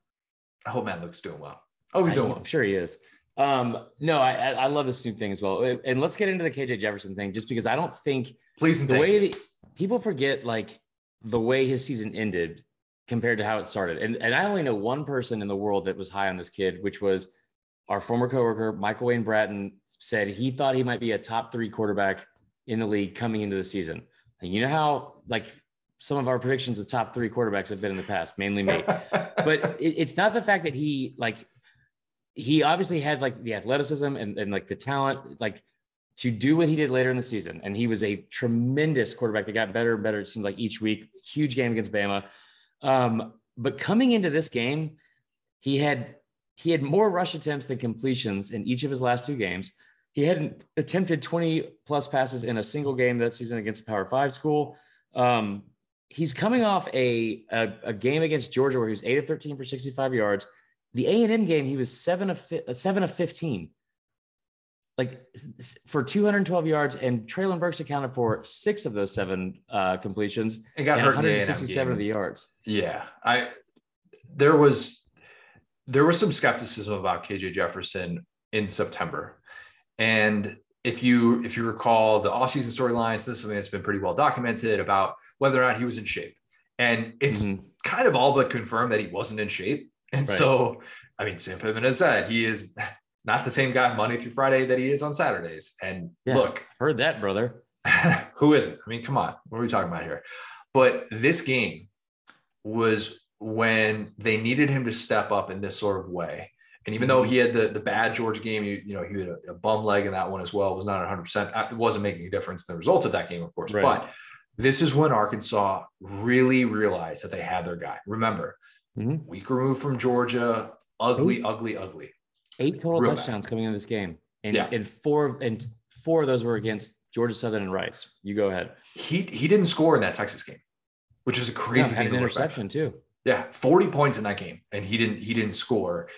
I hope Matt Luke's doing well. Oh, he's doing I, well. I'm sure he is. Um, no, I, I love the Snoop thing as well. And let's get into the KJ Jefferson thing, just because I don't think please the way that people forget like the way his season ended. compared to how it started. And, and I only know one person in the world that was high on this kid, which was our former coworker, Michael Wayne Bratton, said he thought he might be a top three quarterback in the league coming into the season. And you know how like some of our predictions with top three quarterbacks have been in the past, mainly me. but it, it's not the fact that he like he obviously had like the athleticism and, and like the talent, like to do what he did later in the season. And he was a tremendous quarterback that got better and better. It seemed like each week, huge game against Bama. Um, but coming into this game, he had he had more rush attempts than completions in each of his last two games. He hadn't attempted 20 plus passes in a single game that season against a Power Five school. Um, he's coming off a, a, a game against Georgia where he was eight of 13 for 65 yards. The A and M game, he was seven of seven of 15 like for 212 yards, and Treylon Burks accounted for six of those seven uh, completions and got and hurt 167 of the yards. Yeah, I there was there was some skepticism about KJ Jefferson in September, and if you if you recall the offseason storylines, this is something that's been pretty well documented about whether or not he was in shape, and it's mm-hmm. kind of all but confirmed that he wasn't in shape. And right. so, I mean, Sam Pittman has said he is not the same guy Monday through Friday that he is on Saturdays. And yeah, look, heard that, brother. who is it? I mean, come on, what are we talking about here? But this game was when they needed him to step up in this sort of way. And even though mm-hmm. he had the, the bad Georgia game, you, you know, he had a, a bum leg in that one as well, it was not 100%. It wasn't making a difference in the result of that game, of course. Right. But this is when Arkansas really realized that they had their guy. Remember, mm-hmm. week removed from Georgia, ugly, ugly, ugly. Eight total Real touchdowns bad. coming in this game, and yeah. and four and four of those were against Georgia Southern and Rice. You go ahead. He he didn't score in that Texas game, which is a crazy thing. Had an interception too. Yeah, forty points in that game, and he didn't he didn't score.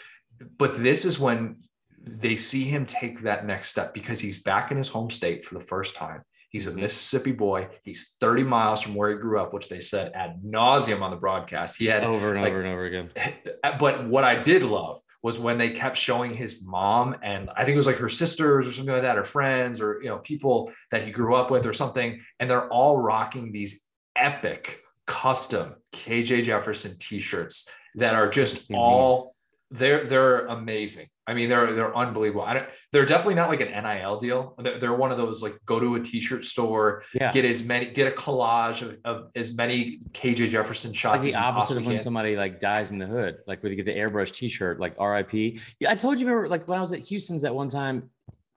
But this is when they see him take that next step because he's back in his home state for the first time. He's a mm-hmm. Mississippi boy. He's 30 miles from where he grew up, which they said ad nauseum on the broadcast. He had over and like, over and over again. But what I did love was when they kept showing his mom and I think it was like her sisters or something like that, or friends or you know people that he grew up with or something, and they're all rocking these epic custom KJ Jefferson t-shirts that are just all they're they're amazing. I mean, they're they're unbelievable. I don't, they're definitely not like an NIL deal. They're, they're one of those like go to a t-shirt store, yeah. get as many, get a collage of, of as many KJ Jefferson shots. Like the opposite of when can. somebody like dies in the hood, like when you get the airbrush t-shirt, like RIP. Yeah, I told you remember like when I was at Houston's at one time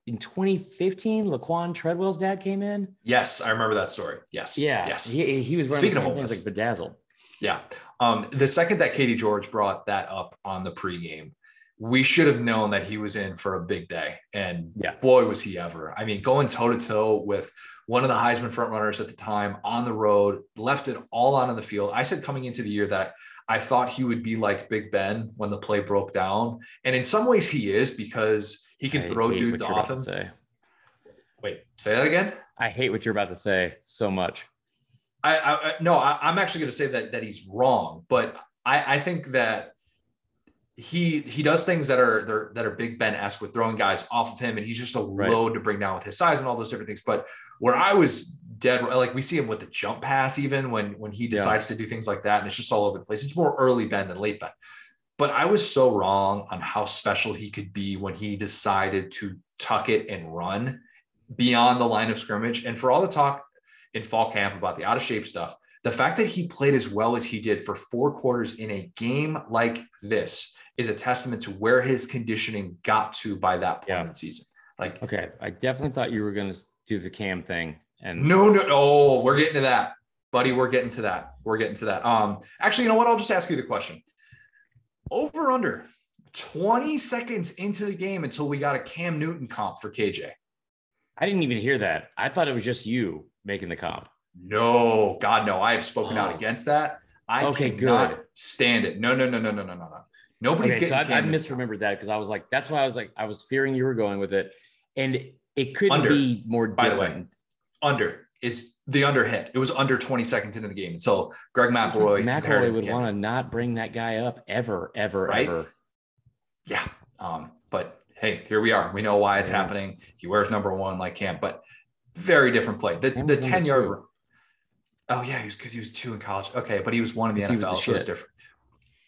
in 2015, Laquan Treadwell's dad came in. Yes, I remember that story. Yes. Yeah. Yes. He, he was wearing Speaking the same things like bedazzled. Yeah. Um, the second that Katie George brought that up on the pregame, we should have known that he was in for a big day. And yeah. boy, was he ever. I mean, going toe to toe with one of the Heisman frontrunners at the time on the road, left it all on in the field. I said coming into the year that I thought he would be like Big Ben when the play broke down. And in some ways he is because he can I throw dudes off him. Say. Wait, say that again. I hate what you're about to say so much. I, I no, I, am actually going to say that that he's wrong, but I, I think that he he does things that are that are Big Ben esque with throwing guys off of him, and he's just a right. load to bring down with his size and all those different things. But where I was dead, like we see him with the jump pass, even when when he decides yeah. to do things like that, and it's just all over the place. It's more early Ben than late Ben. But I was so wrong on how special he could be when he decided to tuck it and run beyond the line of scrimmage. And for all the talk in fall camp about the out of shape stuff, the fact that he played as well as he did for four quarters in a game like this is a testament to where his conditioning got to by that point yeah. in the season. Like, okay, I definitely thought you were going to do the cam thing. And no, no, no, we're getting to that, buddy. We're getting to that. We're getting to that. Um, actually, you know what? I'll just ask you the question. Over under 20 seconds into the game until we got a Cam Newton comp for KJ. I didn't even hear that. I thought it was just you making the comp. No, God, no. I have spoken oh. out against that. I okay, cannot good. stand it. No, no, no, no, no, no, no, no. Nobody's okay, getting. So I, I misremembered that because I was like, that's why I was like, I was fearing you were going with it, and it could under, be more. By different. the way, under is the under hit. It was under 20 seconds into the game. So Greg McElroy, McElroy would want to not bring that guy up ever, ever, right? ever. Yeah. Um, but hey, here we are. We know why it's yeah. happening. He wears number one like Cam, but very different play. The, the 10 yard, Oh yeah, he was because he was two in college. Okay, but he was one in the 'Cause he was NFL, the so it's different.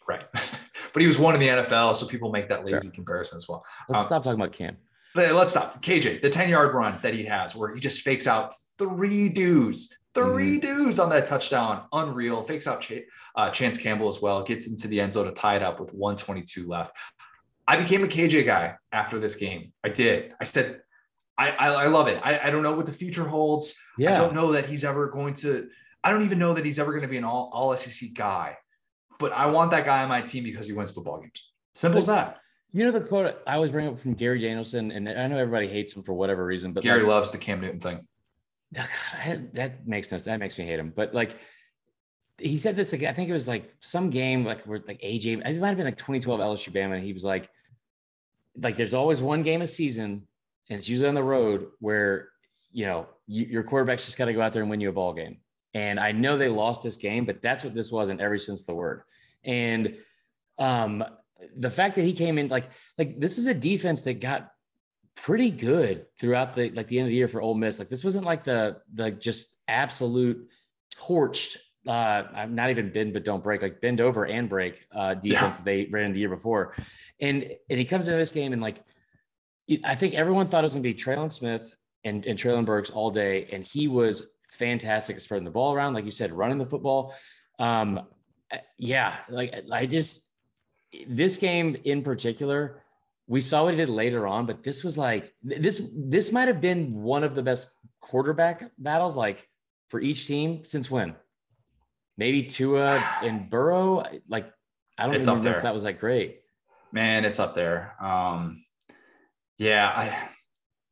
Right. but he was one in the NFL, so people make that lazy comparison as well. Let's Um, stop talking about Cam. Let's stop. KJ, the 10 yard run that he has, where he just fakes out three dudes, 3 dudes on that touchdown. Unreal. Fakes out Ch- uh, Chance Campbell as well, gets into the end zone to tie it up with 122 left. I became a KJ guy after this game. I did. I said, I, I, I love it. I, I don't know what the future holds. I don't know that he's ever going to, I don't even know that he's ever going to be an all, all SEC guy. But I want that guy on my team because he wins football games. Simple as that. You know the quote I always bring up from Gary Danielson, and I know everybody hates him for whatever reason, but Gary like, loves the Cam Newton thing. That makes sense. That makes me hate him. But like he said this, like, I think it was like some game, like where like AJ, it might have been like 2012 LSU Bama, and he was like, like there's always one game a season, and it's usually on the road where you know you, your quarterback's just got to go out there and win you a ball game. And I know they lost this game, but that's what this was in every of the word. And um, the fact that he came in like like this is a defense that got pretty good throughout the like the end of the year for Ole Miss. Like this wasn't like the the just absolute torched. Uh, I'm not even bend but don't break like bend over and break uh, defense that they ran the year before, and and he comes into this game and like I think everyone thought it was going to be Traylon Smith and and Treylon Burks all day, and he was fantastic at spreading the ball around, like you said, running the football. Um, yeah, like I just this game in particular, we saw what he did later on, but this was like this this might have been one of the best quarterback battles like for each team since when? Maybe Tua and Burrow. Like I don't It's even up know there. if that was like great. Man, it's up there. Um, yeah, I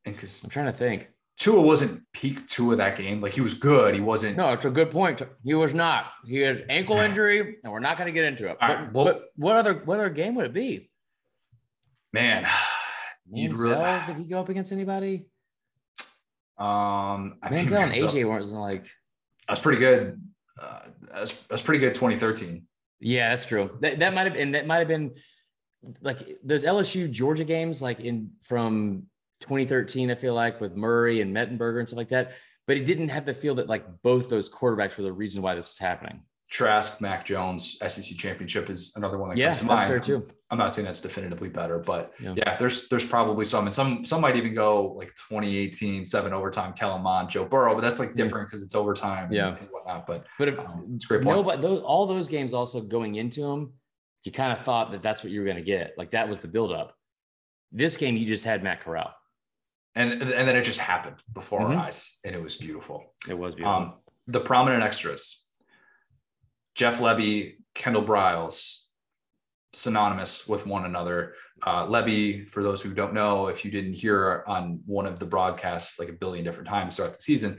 because I'm trying to think. Tua wasn't peak Tua that game. Like he was good. He wasn't. No, it's a good point. He was not. He has ankle injury, and we're not going to get into it. But, right, well- but what other what other game would it be? Man, you'd really. Did he go up against anybody? Um, I mean, Manziel and AJ weren't like. That's pretty good. Uh, that's that's pretty good. 2013. Yeah, that's true. That, that might have been that might have been like those LSU Georgia games, like in from 2013. I feel like with Murray and Mettenberger and stuff like that. But it didn't have the feel that like both those quarterbacks were the reason why this was happening. Trask, Mac Jones, SEC championship is another one that Yeah, comes to that's mind. fair too. I'm not saying that's definitively better, but Yeah. yeah. there's there's probably some, and some some might even go like 2018 seven overtime, Kellen Mond, Joe Burrow, but that's like different because it's overtime, Yeah. and whatnot. But But if, um, it's a great point. no, but those all those games also going into them, you kind of thought that that's what you were going to get. Like that was the buildup. This game, you just had Matt Corral. and and then it just happened before Mhm. our eyes, and it was beautiful. It was beautiful. Um, the prominent extras: Jeff Lebby, Kendal Briles, synonymous with one another. Uh, Lebby, for those who don't know, if you didn't hear on one of the broadcasts like a billion different times throughout the season,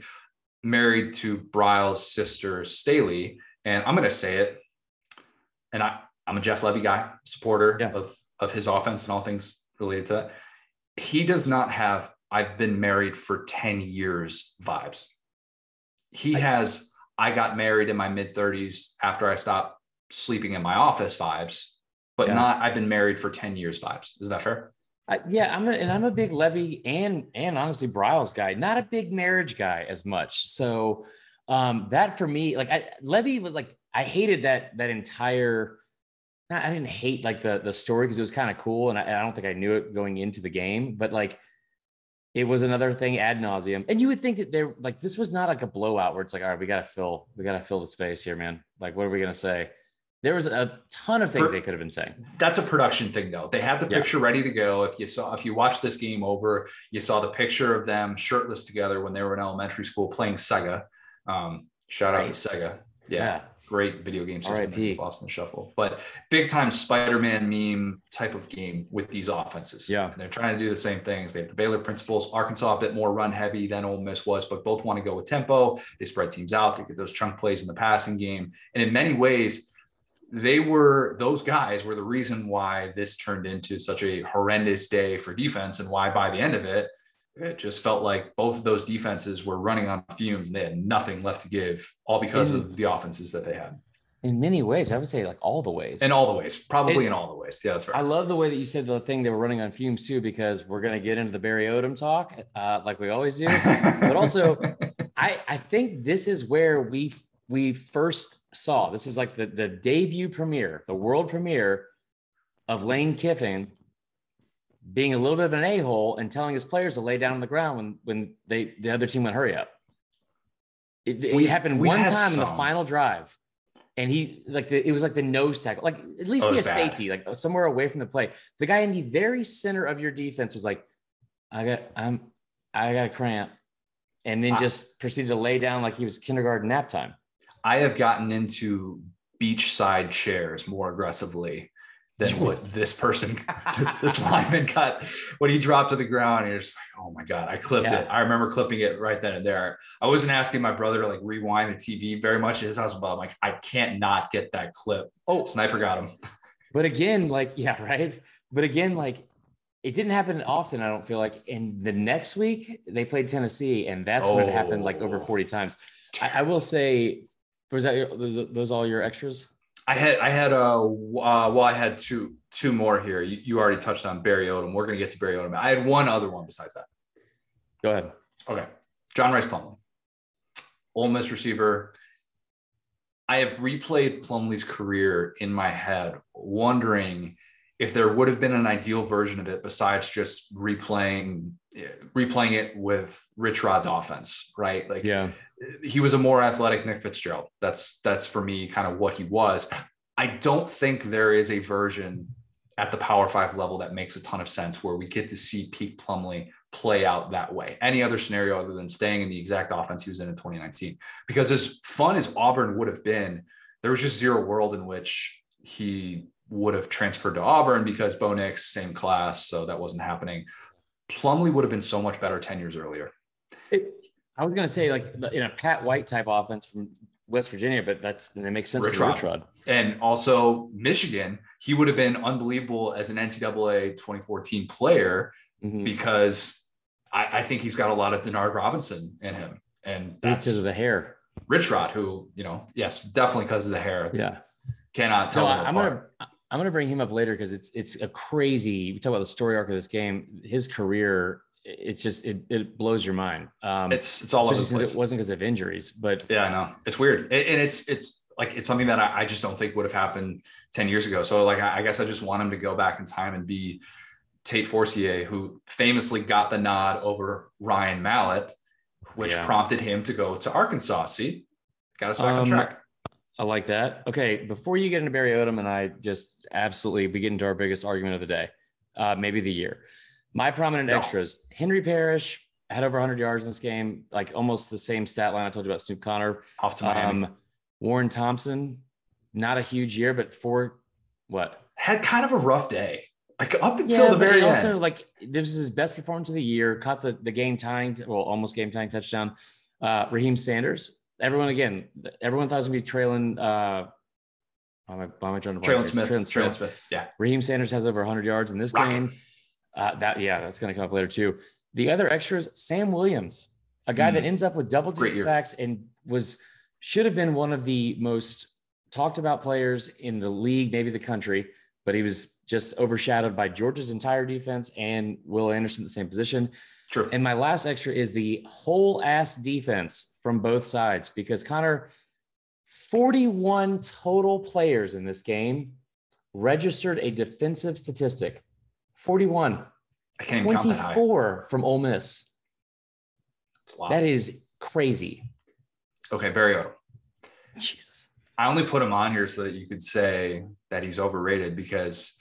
married to Briles' sister Staley, and I'm going to say it, and I I'm a Jeff Lebby guy, supporter Yeah. of of his offense and all things related to that. He does not have I've been married for 10 years vibes. He I- has I got married in my mid 30s after I stopped sleeping in my office vibes, but Yeah. not I've been married for 10 years vibes. Is that fair? I, yeah, I'm a, and I'm a big Lebby and and honestly Briles guy, not a big marriage guy as much. So um, that for me, like I, Lebby was like I hated that that entire. I didn't hate like the the story because it was kind of cool, and I, I don't think I knew it going into the game, but like it was another thing ad nauseum. And you would think that they're like this was not like a blowout where it's like, all right, we gotta fill, we gotta fill the space here, man. Like, what are we gonna say? There was a ton of things For- they could have been saying. That's a production thing though. They had the Yeah. picture ready to go. If you saw if you watched this game over, you saw the picture of them shirtless together when they were in elementary school playing Sega. Um, shout out Nice. to Sega. Yeah. yeah. Great video game system that gets lost in the shuffle. But big time Spider-Man meme type of game with these offenses. Yeah. And they're trying to do the same things. They have the Baylor principles. Arkansas a bit more run heavy than Ole Miss was, but both want to go with tempo. They spread teams out. They get those chunk plays in the passing game. And in many ways, they were those guys were the reason why this turned into such a horrendous day for defense and why by the end of it it just felt like both of those defenses were running on fumes and they had nothing left to give all because In- of the offenses that they had In many ways, I would say like all the ways. in all the ways probably It- in all the ways yeah that's right. I love the way that you said the thing they were running on fumes too, because we're gonna get into the Barry Odom talk, uh, like we always do. But also, I I think this is where we we first saw. This is like the, the debut premiere, the world premiere of Lane Kiffin being a little bit of an a-hole and telling his players to lay down on the ground when when they the other team went hurry up. It, it happened one time some. in the final drive, and he like the, it was like the nose tackle, like at least oh, be a bad. safety, like somewhere away from the play. The guy in the very center of your defense was like, "I got, I'm, I got a cramp," and then ah. just proceeded to lay down like he was kindergarten nap time. I have gotten into beachside chairs more aggressively than what this person, this, this, lineman cut when he dropped to the ground. And you're just like, oh my God, I clipped yeah. it. I remember clipping it right then and there. I wasn't asking my brother to like rewind the TV very much at his house, but I'm like, I can't not get that clip. Oh, sniper got him. But again, like, yeah, right. But again, like, it didn't happen often, I don't feel like. And the next week they played Tennessee, and that's oh. when it happened like over 40 times. I, I will say, was that your, those, those all your extras? I had I had a uh, uh, well I had two two more here. You, you already touched on Barry Odom. We're gonna get to Barry Odom. I had one other one besides that. Go ahead. Okay, John Rhys Plumlee, Ole Miss receiver. I have replayed Plumlee's career in my head, wondering if there would have been an ideal version of it besides just replaying replaying it with Rich Rod's offense, right? Like, yeah, he was a more athletic Nick Fitzgerald. That's that's for me kind of what he was. I don't think there is a version at the Power Five level that makes a ton of sense where we get to see Pete Plumlee play out that way. Any other scenario other than staying in the exact offense he was in in 2019, because as fun as Auburn would have been, there was just zero world in which he would have transferred to Auburn because Bo Nix, same class, so that wasn't happening. Plumlee would have been so much better 10 years earlier. It, I was going to say, like, in a Pat White type offense from West Virginia, but that's that makes sense. Rich Rod. Rod. And also Michigan, he would have been unbelievable as an NCAA 2014 player mm-hmm. because I, I, think he's got a lot of Denard Robinson in him. And that's because of the hair. Rich Rod, who, you know, yes, definitely because of the hair. Yeah. Cannot tell. No, I'm gonna I'm gonna bring him up later because it's it's a crazy. We talk about the story arc of this game. His career, it's just it, it blows your mind. Um, it's it's all over the place. It wasn't because of injuries, but yeah, I know it's weird, and it's it's like it's something that I, I just don't think would have happened ten years ago. So like I, I guess I just want him to go back in time and be Tate Forcier, who famously got the nod over Ryan Mallett, which yeah. prompted him to go to Arkansas. See, got us back um, on track. I like that. Okay, before you get into Barry Odom and I just absolutely we get into our biggest argument of the day, uh, maybe the year. My prominent no. extras: Henry Parrish had over 100 yards in this game, like almost the same stat line I told you about Snoop Conner. Off to Miami. Um, Warren Thompson, not a huge year, but for what had kind of a rough day. Like up until yeah, the very also, end. like this is his best performance of the year. Caught the, the game tying, well, almost game tying touchdown. Uh, Raheem Sanders everyone again, everyone thought it was gonna be Traylon. Uh, why am I, why am I trying to Traylon Smith. Traylon Smith. Smith. Yeah. Raheem Sanders has over 100 yards in this Rock. game. Uh, that yeah, that's gonna come up later too. The other extras, Sam Williams, a guy mm. that ends up with double digit sacks and was should have been one of the most talked about players in the league, maybe the country, but he was just overshadowed by Georgia's entire defense and Will Anderson, in the same position. True. And my last extra is the whole ass defense from both sides because Connor, 41 total players in this game registered a defensive statistic. 41. I can't 24 from Ole Miss. That is crazy. Okay, Barry Odom. Jesus. I only put him on here so that you could say that he's overrated because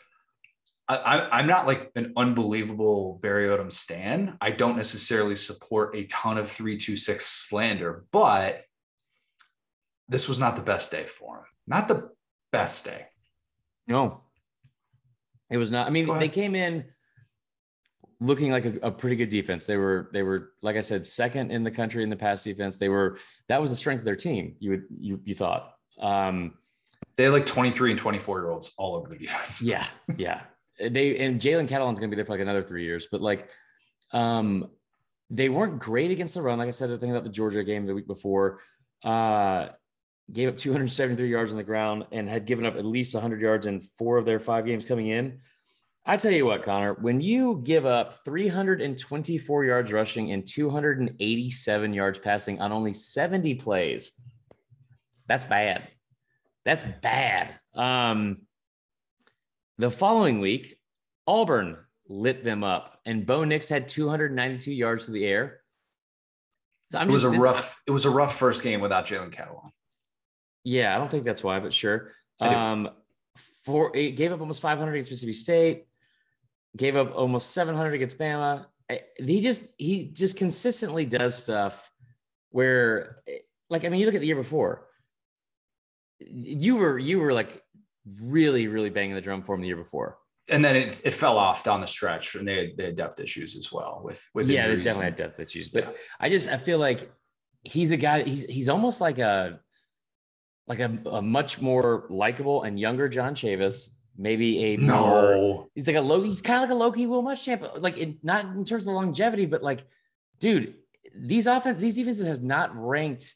I, am not like an unbelievable Barry Odom stan. I don't necessarily support a ton of three two six slander, but this was not the best day for him. Not the best day. No, it was not. I mean, they came in looking like a, a, pretty good defense. They were they were like I said, second in the country in the pass defense. They were that was the strength of their team. You would you you thought. Um, they had like 23 and 24 year olds all over the defense. Yeah, yeah they and Jalen Catalon's gonna be there for like another three years, but like um they weren't great against the run. Like I said, the thing about the Georgia game the week before, uh, gave up 273 yards on the ground and had given up at least 100 yards in four of their five games coming in. I tell you what, Connor, when you give up 324 yards rushing and 287 yards passing on only 70 plays, That's bad. That's bad. Um, the following week, Auburn lit them up, and Bo Nix had 292 yards to the air. So it was just, a rough. It was a rough first game without Jalen Catalon. Yeah, I don't think that's why, but sure. Um, for it gave up almost 500 against Mississippi State, gave up almost 700 against Bama. He just he just consistently does stuff where, like, I mean, you look at the year before. You were you were like really really banging the drum for him the year before and then it, it fell off down the stretch and they had, they had depth issues as well with with yeah they definitely had depth issues but yeah. i just i feel like he's a guy he's he's almost like a like a, a much more likable and younger john chavis maybe a no more, he's like a low he's kind of like a low-key will muschamp like in, not in terms of the longevity but like dude these offense these defenses has not ranked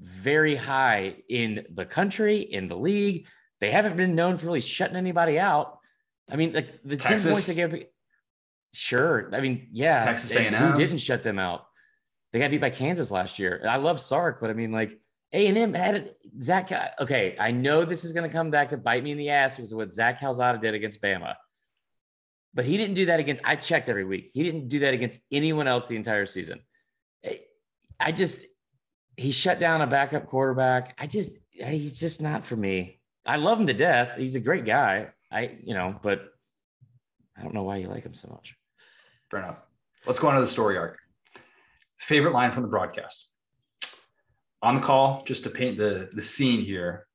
very high in the country in the league they haven't been known for really shutting anybody out I mean, like the Texas. 10 points they gave. Sure. I mean, yeah. Texas A&M. Who didn't shut them out? They got beat by Kansas last year. I love Sark, but I mean, like A&M had Zach. Okay, I know this is going to come back to bite me in the ass because of what Zach Calzada did against Bama. But he didn't do that against, I checked every week. He didn't do that against anyone else the entire season. I just, he shut down a backup quarterback. I just, he's just not for me. I love him to death. He's a great guy. I, you know, but I don't know why you like him so much. Fair enough. Let's go on to the story arc. Favorite line from the broadcast. On the call, just to paint the, the scene here.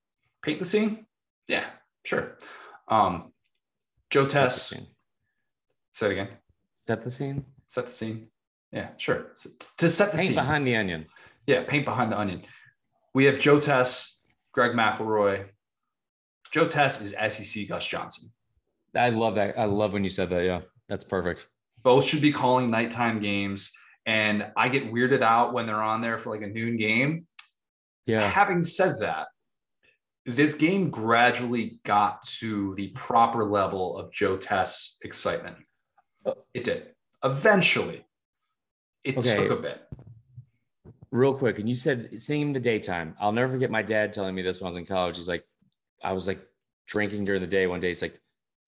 Paint the scene? Yeah, sure. Um, Joe Tess. Say it again. Set the scene. Set the scene. Yeah, sure. To set the scene. paint scene. behind the onion. Yeah, paint behind the onion. We have Joe Tess, Greg McElroy, Joe Tess is SEC Gus Johnson. I love that. I love when you said that. Yeah, that's perfect. Both should be calling nighttime games. And I get weirded out when they're on there for like a noon game. Yeah. Having said that, this game gradually got to the proper level of Joe Tess excitement. It did. Eventually, it okay. took a bit. Real quick, and you said seeing the daytime. I'll never forget my dad telling me this when I was in college. He's like, I was like drinking during the day one day. It's like,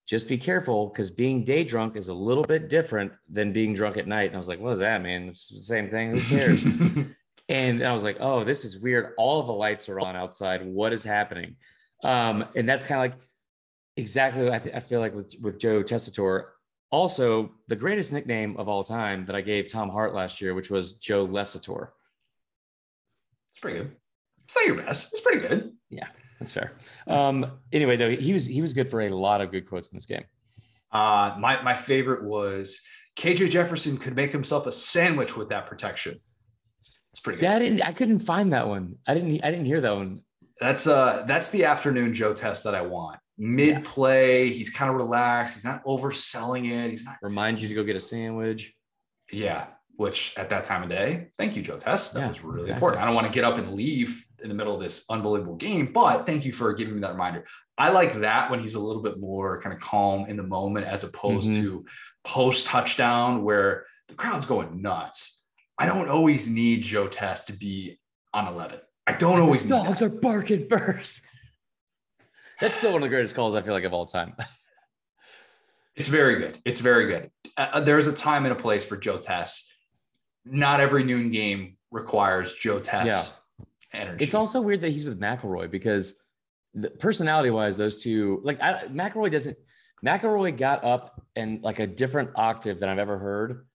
just be careful because being day drunk is a little bit different than being drunk at night. And I was like, what is that man? It's the same thing. Who cares? and I was like, oh, this is weird. All of the lights are on outside. What is happening? Um, and that's kind of like exactly I, th- I, feel like with, with Joe Tessitore. Also, the greatest nickname of all time that I gave Tom Hart last year, which was Joe Lessator. It's pretty good. It's not your best. It's pretty good. Yeah. That's fair. Um, anyway, though, he was he was good for a lot of good quotes in this game. Uh, my my favorite was KJ Jefferson could make himself a sandwich with that protection. It's pretty. See, I didn't. I couldn't find that one. I didn't. I didn't hear that one. That's uh that's the afternoon Joe Tess that I want. Mid play, yeah. he's kind of relaxed. He's not overselling it. He's not remind you to go get a sandwich. Yeah, which at that time of day, thank you, Joe Tess. That yeah, was really exactly. important. I don't want to get up and leave in the middle of this unbelievable game, but thank you for giving me that reminder. I like that when he's a little bit more kind of calm in the moment as opposed mm-hmm. to post touchdown where the crowd's going nuts. I don't always need Joe Tess to be on 11. I don't always need dogs are barking first. That's still one of the greatest calls I feel like of all time. it's very good. It's very good. Uh, there's a time and a place for Joe Tess not every noon game requires Joe Tess yeah. Energy. It's also weird that he's with McElroy because personality wise, those two like I, McElroy doesn't. McElroy got up and like a different octave than I've ever heard.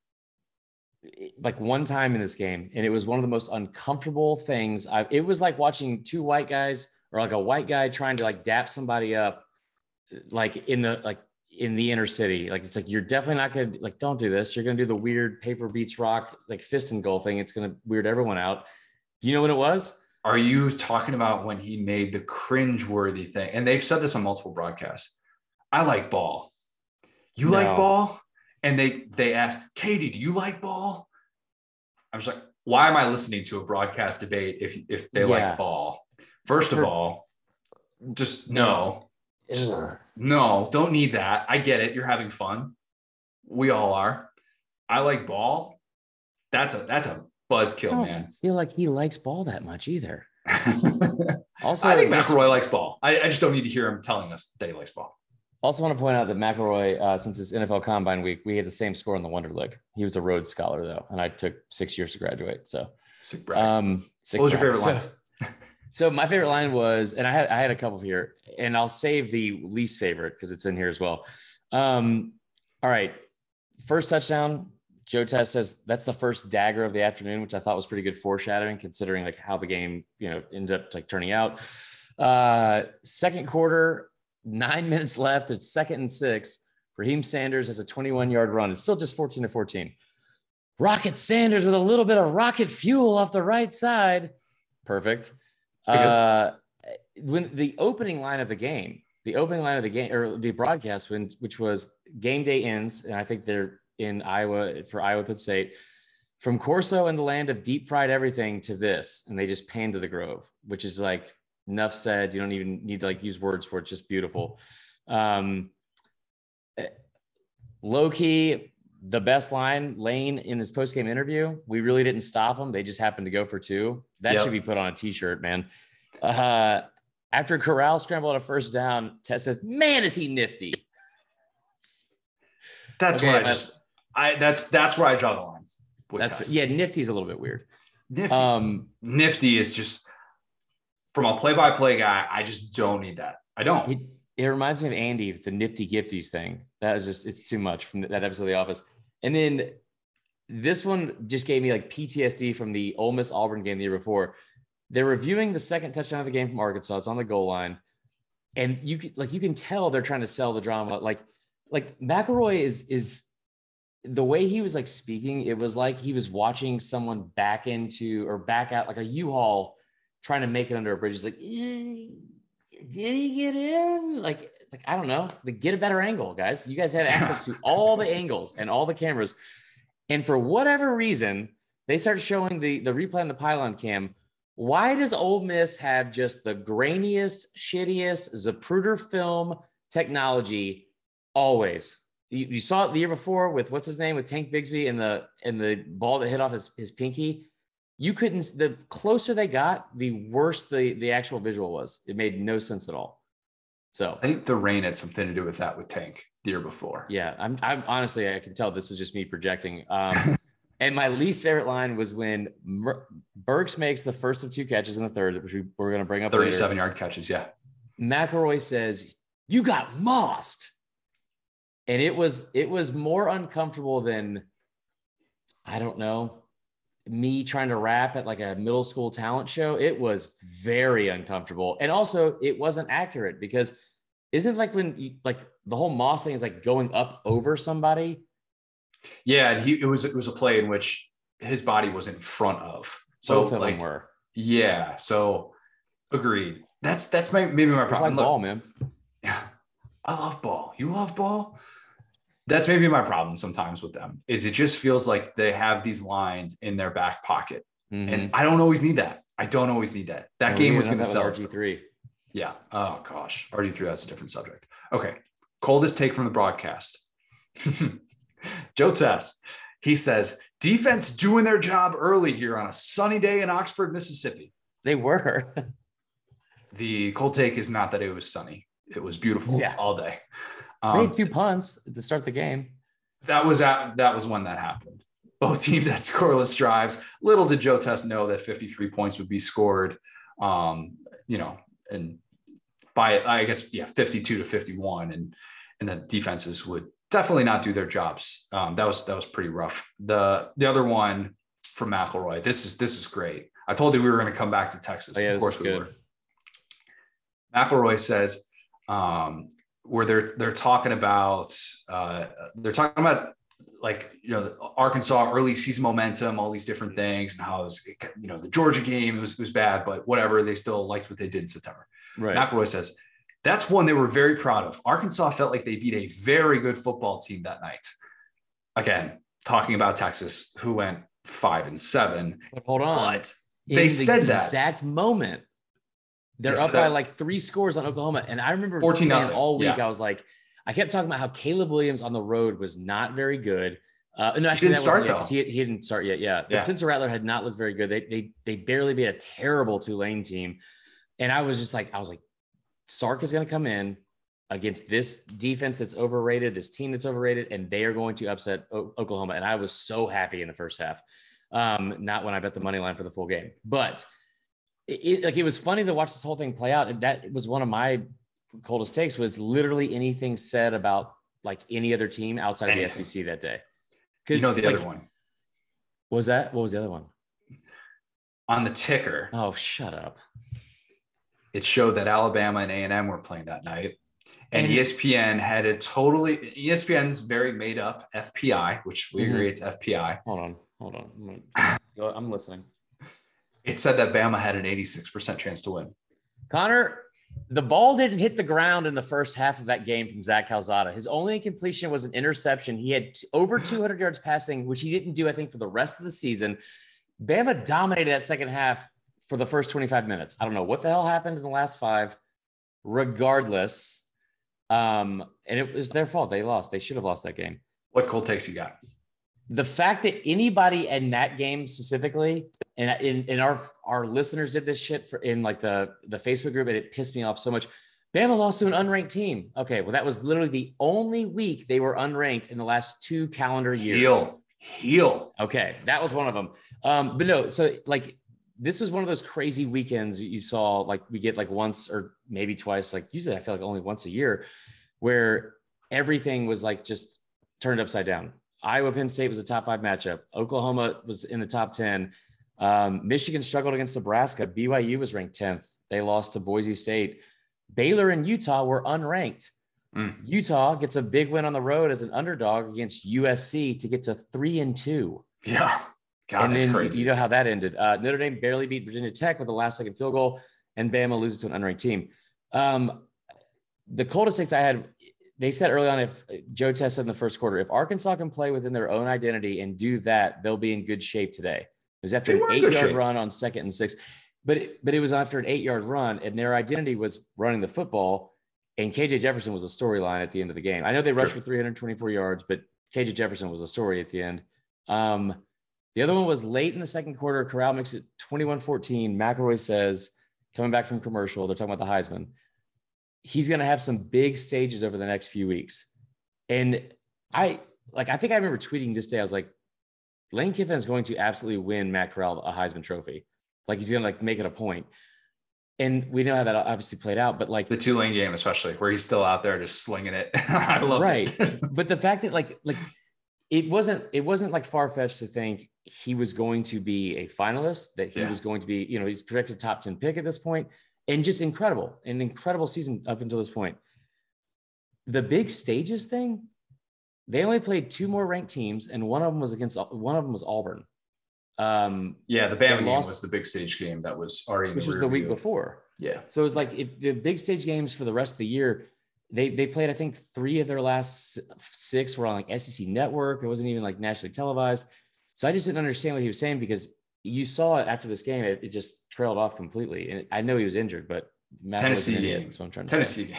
Like one time in this game, and it was one of the most uncomfortable things. I, it was like watching two white guys or like a white guy trying to like dap somebody up, like in the like in the inner city. Like it's like you're definitely not gonna like don't do this. You're gonna do the weird paper beats rock like fist engulfing. It's gonna weird everyone out. You know what it was? Are you talking about when he made the cringe-worthy thing? And they've said this on multiple broadcasts. I like ball. You no. like ball? And they they ask, Katie, do you like ball? I was like, why am I listening to a broadcast debate if if they yeah. like ball? First of all, just no. No, don't need that. I get it. You're having fun. We all are. I like ball. That's a that's a buzzkill, man. feel like he likes ball that much either. also, I think McElroy likes ball. I, I, just don't need to hear him telling us that he likes ball. Also, want to point out that McElroy, uh, since it's NFL Combine week, we had the same score in the Wonderlic. He was a Rhodes Scholar though, and I took six years to graduate. So, sick brag. Um, sick what was brag. your favorite line? So, so, my favorite line was, and I had I had a couple here, and I'll save the least favorite because it's in here as well. Um, all right, first touchdown. Joe Tess says that's the first dagger of the afternoon, which I thought was pretty good foreshadowing, considering like how the game you know ended up like turning out. Uh, second quarter, nine minutes left. It's second and six. Raheem Sanders has a 21 yard run. It's still just 14 to 14. Rocket Sanders with a little bit of rocket fuel off the right side. Perfect. Uh, when the opening line of the game, the opening line of the game or the broadcast, when which was game day ends, and I think they're in Iowa for Iowa Penn State. From Corso and the land of deep fried everything to this, and they just pan to the Grove, which is like enough said. You don't even need to like use words for it. It's just beautiful. Um, low key, the best line Lane in his post game interview. We really didn't stop them. They just happened to go for two. That yep. should be put on a t shirt, man. Uh, after Corral scrambled a first down, Tess says, "Man, is he nifty." That's okay, what I just. I that's that's where I draw the line. That's Tess. yeah. Nifty's a little bit weird. Nifty. Um, nifty is just from a play-by-play guy, I just don't need that. I don't. It, it reminds me of Andy, the nifty gifties thing. That is just it's too much from that episode of The Office. And then this one just gave me like PTSD from the Ole Miss Auburn game the year before. They're reviewing the second touchdown of the game from Arkansas. It's on the goal line, and you like you can tell they're trying to sell the drama. Like like McElroy is is the way he was like speaking. It was like he was watching someone back into or back out like a U-Haul trying to make it under a bridge. He's like, eh, did he get in? Like, like I don't know. Like, get a better angle, guys. You guys have access to all the angles and all the cameras. And for whatever reason, they start showing the the replay on the pylon cam. Why does Ole Miss have just the grainiest, shittiest Zapruder film technology always? You, you, saw it the year before with what's his name with Tank Bigsby and the and the ball that hit off his, his pinky. You couldn't the closer they got the worse the the actual visual was. It made no sense at all. So i think the rain had something to do with that with tank the year before. Yeah i'm, I'm honestly i can tell this was just me projecting. Um and my least favorite line was when Mer- burks makes the first of two catches in the third which we, we're going to bring up 37 later. yard catches yeah. Mcelroy says you got mossed and it was it was more uncomfortable than i don't know me trying to rap at like a middle school talent show, it was very uncomfortable. And also, it wasn't accurate because isn't like when you, like the whole Moss thing is like going up over somebody. Yeah, and he it was it was a play in which his body was in front of. So Both of like, them were. Yeah. So agreed. That's that's my maybe my problem. Like ball, man. Yeah. I love ball. You love ball that's maybe my problem sometimes with them is it just feels like they have these lines in their back pocket. Mm-hmm. and i don't always need that. I don't always need that. That no, game was going to sell rg3 yeah. Oh gosh. Rg3 that's a different subject. Okay. Coldest take from the broadcast. Joe tess he says defense doing their job early here on a sunny day in oxford mississippi. They were. The cold take is not that it was sunny. It was beautiful yeah. all day um, two punts to start the game. That was at, that was when that happened. Both teams had scoreless drives. Little did Joe Tess know that 53 points would be scored. Um, you know, and by I guess yeah, 52 to 51, and and the defenses would definitely not do their jobs. Um, that was that was pretty rough. The the other one from McElroy. This is this is great. I told you we were going to come back to Texas. Oh, yeah, of course we good. were. McElroy says, um, where they're they're talking about uh, they're talking about like you know Arkansas early season momentum, all these different things, and how it was you know the Georgia game it was it was bad, but whatever they still liked what they did in September. Right. McElroy says that's one they were very proud of. Arkansas felt like they beat a very good football team that night. Again, talking about Texas, who went five and seven. But hold on, but they said that exact moment they're up by like three scores on Oklahoma. And I remember 14 saying all week, yeah. I was like, I kept talking about how Caleb Williams on the road was not very good. Uh, no, actually, didn't start though. He, he, didn't start yet. Yeah. yeah. Spencer Rattler had not looked very good. They they they barely beat a terrible Tulane team, and I was just like, I was like, Sark is going to come in against this defense that's overrated, this team that's overrated, and they are going to upset o- Oklahoma. And I was so happy in the first half. Um, not when I bet the money line for the full game, but it, like it was funny to watch this whole thing play out. And that was one of my coldest takes was literally anything said about like any other team outside Anything. of the SEC that day. You know the like, other one. was that? What was the other one? On the ticker. Oh, shut up. It showed that Alabama and A&M were playing that night. And, ESPN had a totally ESPN's very made up FPI, which we mm-hmm. agree it's FPI. Hold on, hold on. I'm, I'm listening. It said that Bama had an 86% chance to win. Connor, the ball didn't hit the ground in the first half of that game from Zach Calzada. His only incompletion was an interception. He had over 200 yards passing, which he didn't do, I think, for the rest of the season. Bama dominated that second half for the first 25 minutes. I don't know what the hell happened in the last five. Regardless, um, and it was their fault. They lost. They should have lost that game. What cold takes you got? The fact that anybody in that game specifically, and in, in our our listeners did this shit for in like the the Facebook group, and it pissed me off so much. Bama lost to an unranked team. Okay, well, that was literally the only week they were unranked in the last two calendar years. Heel, heel. Okay, that was one of them. Um, but no, so like this was one of those crazy weekends you saw. Like we get like once or maybe twice. Like usually, I feel like only once a year, where everything was like just turned upside down. Iowa Penn State was a top five matchup. Oklahoma was in the top 10. Um, Michigan struggled against Nebraska. BYU was ranked 10th. They lost to Boise State. Baylor and Utah were unranked. Mm. Utah gets a big win on the road as an underdog against USC to get to three and two. Yeah. God, and then crazy. you know how that ended. Uh, Notre Dame barely beat Virginia Tech with a last second field goal, and Bama loses to an unranked team. Um, the coldest takes I had they said early on if Joe Tess said in the first quarter, if Arkansas can play within their own identity and do that, they'll be in good shape today. It was after an eight yard shape. run on second and six, but it, but it was after an eight yard run, and their identity was running the football. And KJ Jefferson was a storyline at the end of the game. I know they rushed sure. for 324 yards, but KJ Jefferson was a story at the end. Um, the other one was late in the second quarter. Corral makes it 21 14. McElroy says, coming back from commercial, they're talking about the Heisman he's going to have some big stages over the next few weeks. And I like, I think I remember tweeting this day. I was like, Lane Kiffin is going to absolutely win Matt Corral a Heisman Trophy. Like he's going to like make it a point. And we know how that obviously played out, but like the Tulane game, especially where he's still out there just slinging it. I love right. it. but the fact that like like it wasn't it wasn't like far fetched to think he was going to be a finalist, that he yeah. was going to be, you know, he's projected top 10 pick at this point and just incredible, an incredible season up until this point. The big stages thing, they only played two more ranked teams, and one of them was against one of them was Auburn. Um, yeah, the Bama game lost, was the big stage game that was already which was the week before. Yeah, so it was like if the big stage games for the rest of the year, they they played I think three of their last six were on like SEC Network. It wasn't even like nationally televised. So I just didn't understand what he was saying because you saw it after this game. It, it just trailed off completely. And I know he was injured, but Matt Tennessee game. So I'm trying to Tennessee.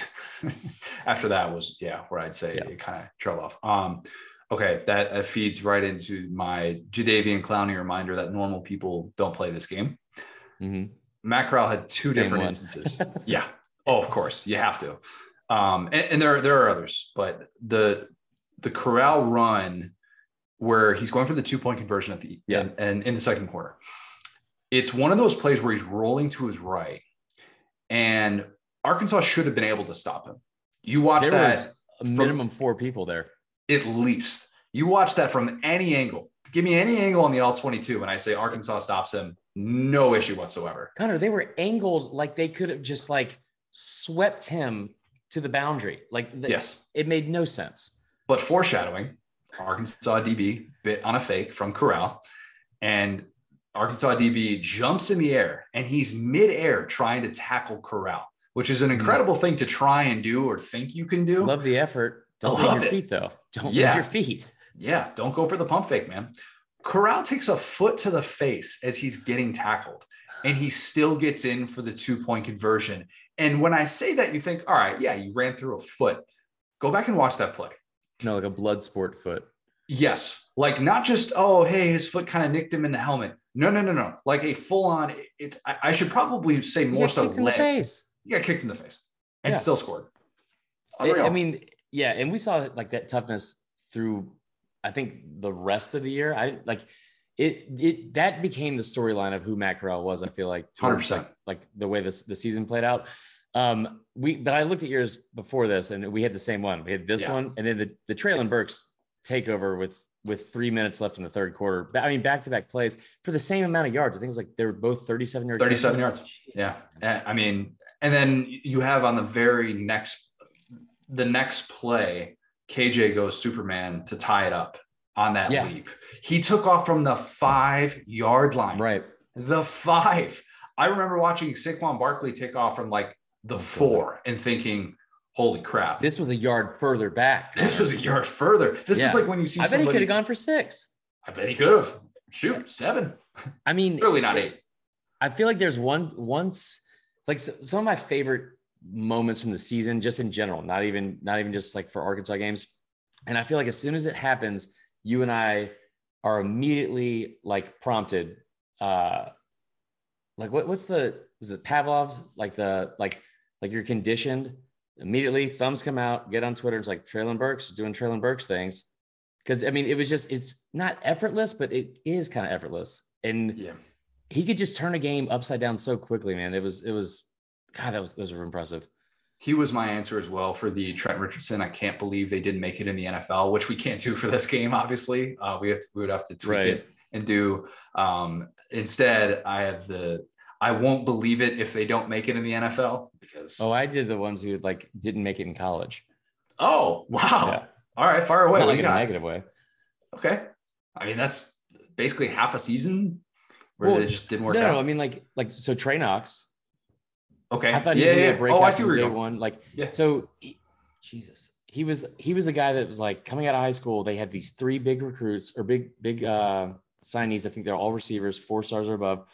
after that was yeah, where I'd say yeah. it kind of trailed off. Um, okay, that, that feeds right into my Jadeveon Clowney reminder that normal people don't play this game. Mm-hmm. Matt Corral had two game different one. instances. yeah. Oh, of course, you have to. Um, and, and there there are others, but the the Corral run where he's going for the two point conversion at the yeah. and, and in the second quarter. It's one of those plays where he's rolling to his right, and Arkansas should have been able to stop him. You watch there that a minimum from, four people there. At least. You watch that from any angle. Give me any angle on the all 22 when I say Arkansas stops him, no issue whatsoever. Connor, they were angled like they could have just like swept him to the boundary. Like the, yes, it made no sense. But foreshadowing, Arkansas DB bit on a fake from Corral, and Arkansas DB jumps in the air and he's midair trying to tackle Corral, which is an hmm. incredible thing to try and do or think you can do. Love the effort. Don't leave your it. feet though. Don't yeah. your feet. Yeah, don't go for the pump fake, man. Corral takes a foot to the face as he's getting tackled, and he still gets in for the two point conversion. And when I say that, you think, all right, yeah, you ran through a foot. Go back and watch that play. No, like a blood sport foot. Yes. Like not just, oh, hey, his foot kind of nicked him in the helmet. No, no, no, no. Like a full on, it's, I, I should probably say more so in the face. You got kicked in the face and yeah. still scored. I mean, yeah. And we saw like that toughness through, I think the rest of the year. I like it, it, that became the storyline of who Matt Corral was. I feel like 100%. Like, like the way this, the season played out. Um, we, but I looked at yours before this and we had the same one. We had this yeah. one and then the, the Treylon Burks takeover with with three minutes left in the third quarter. I mean, back to back plays for the same amount of yards. I think it was like they were both 37 yards. 37 yards. Yeah. I mean, and then you have on the very next, the next play, KJ goes Superman to tie it up on that yeah. leap. He took off from the five yard line. Right. The five. I remember watching Saquon Barkley take off from like the four and thinking, holy crap. This was a yard further back. This was a yard further. This yeah. is like when you see I bet he could have gone for six. I bet he could have. Shoot, seven. I mean, really not eight. I feel like there's one once, like some of my favorite moments from the season, just in general, not even not even just like for Arkansas games. And I feel like as soon as it happens, you and I are immediately like prompted. Uh like what, what's the is it Pavlov's like the like like you're conditioned immediately thumbs come out, get on Twitter. It's like Treylon Burks doing Treylon Burks things. Cause I mean, it was just, it's not effortless, but it is kind of effortless. And yeah. he could just turn a game upside down so quickly, man. It was, it was, God, that was, those were impressive. He was my answer as well for the Trent Richardson. I can't believe they didn't make it in the NFL, which we can't do for this game. Obviously, uh, we have to, we would have to tweak right. it and do. Um, instead, I have the I won't believe it if they don't make it in the NFL because. Oh, I did the ones who like didn't make it in college. Oh wow! Yeah. All right, far away. Not like in a negative way. Okay, I mean that's basically half a season where well, just didn't work no, out. No, I mean like like so Trey Knox. Okay. I thought he yeah, was yeah. break oh, I see where day one. Like yeah. so, he, Jesus, he was he was a guy that was like coming out of high school. They had these three big recruits or big big uh signees. I think they're all receivers, four stars or above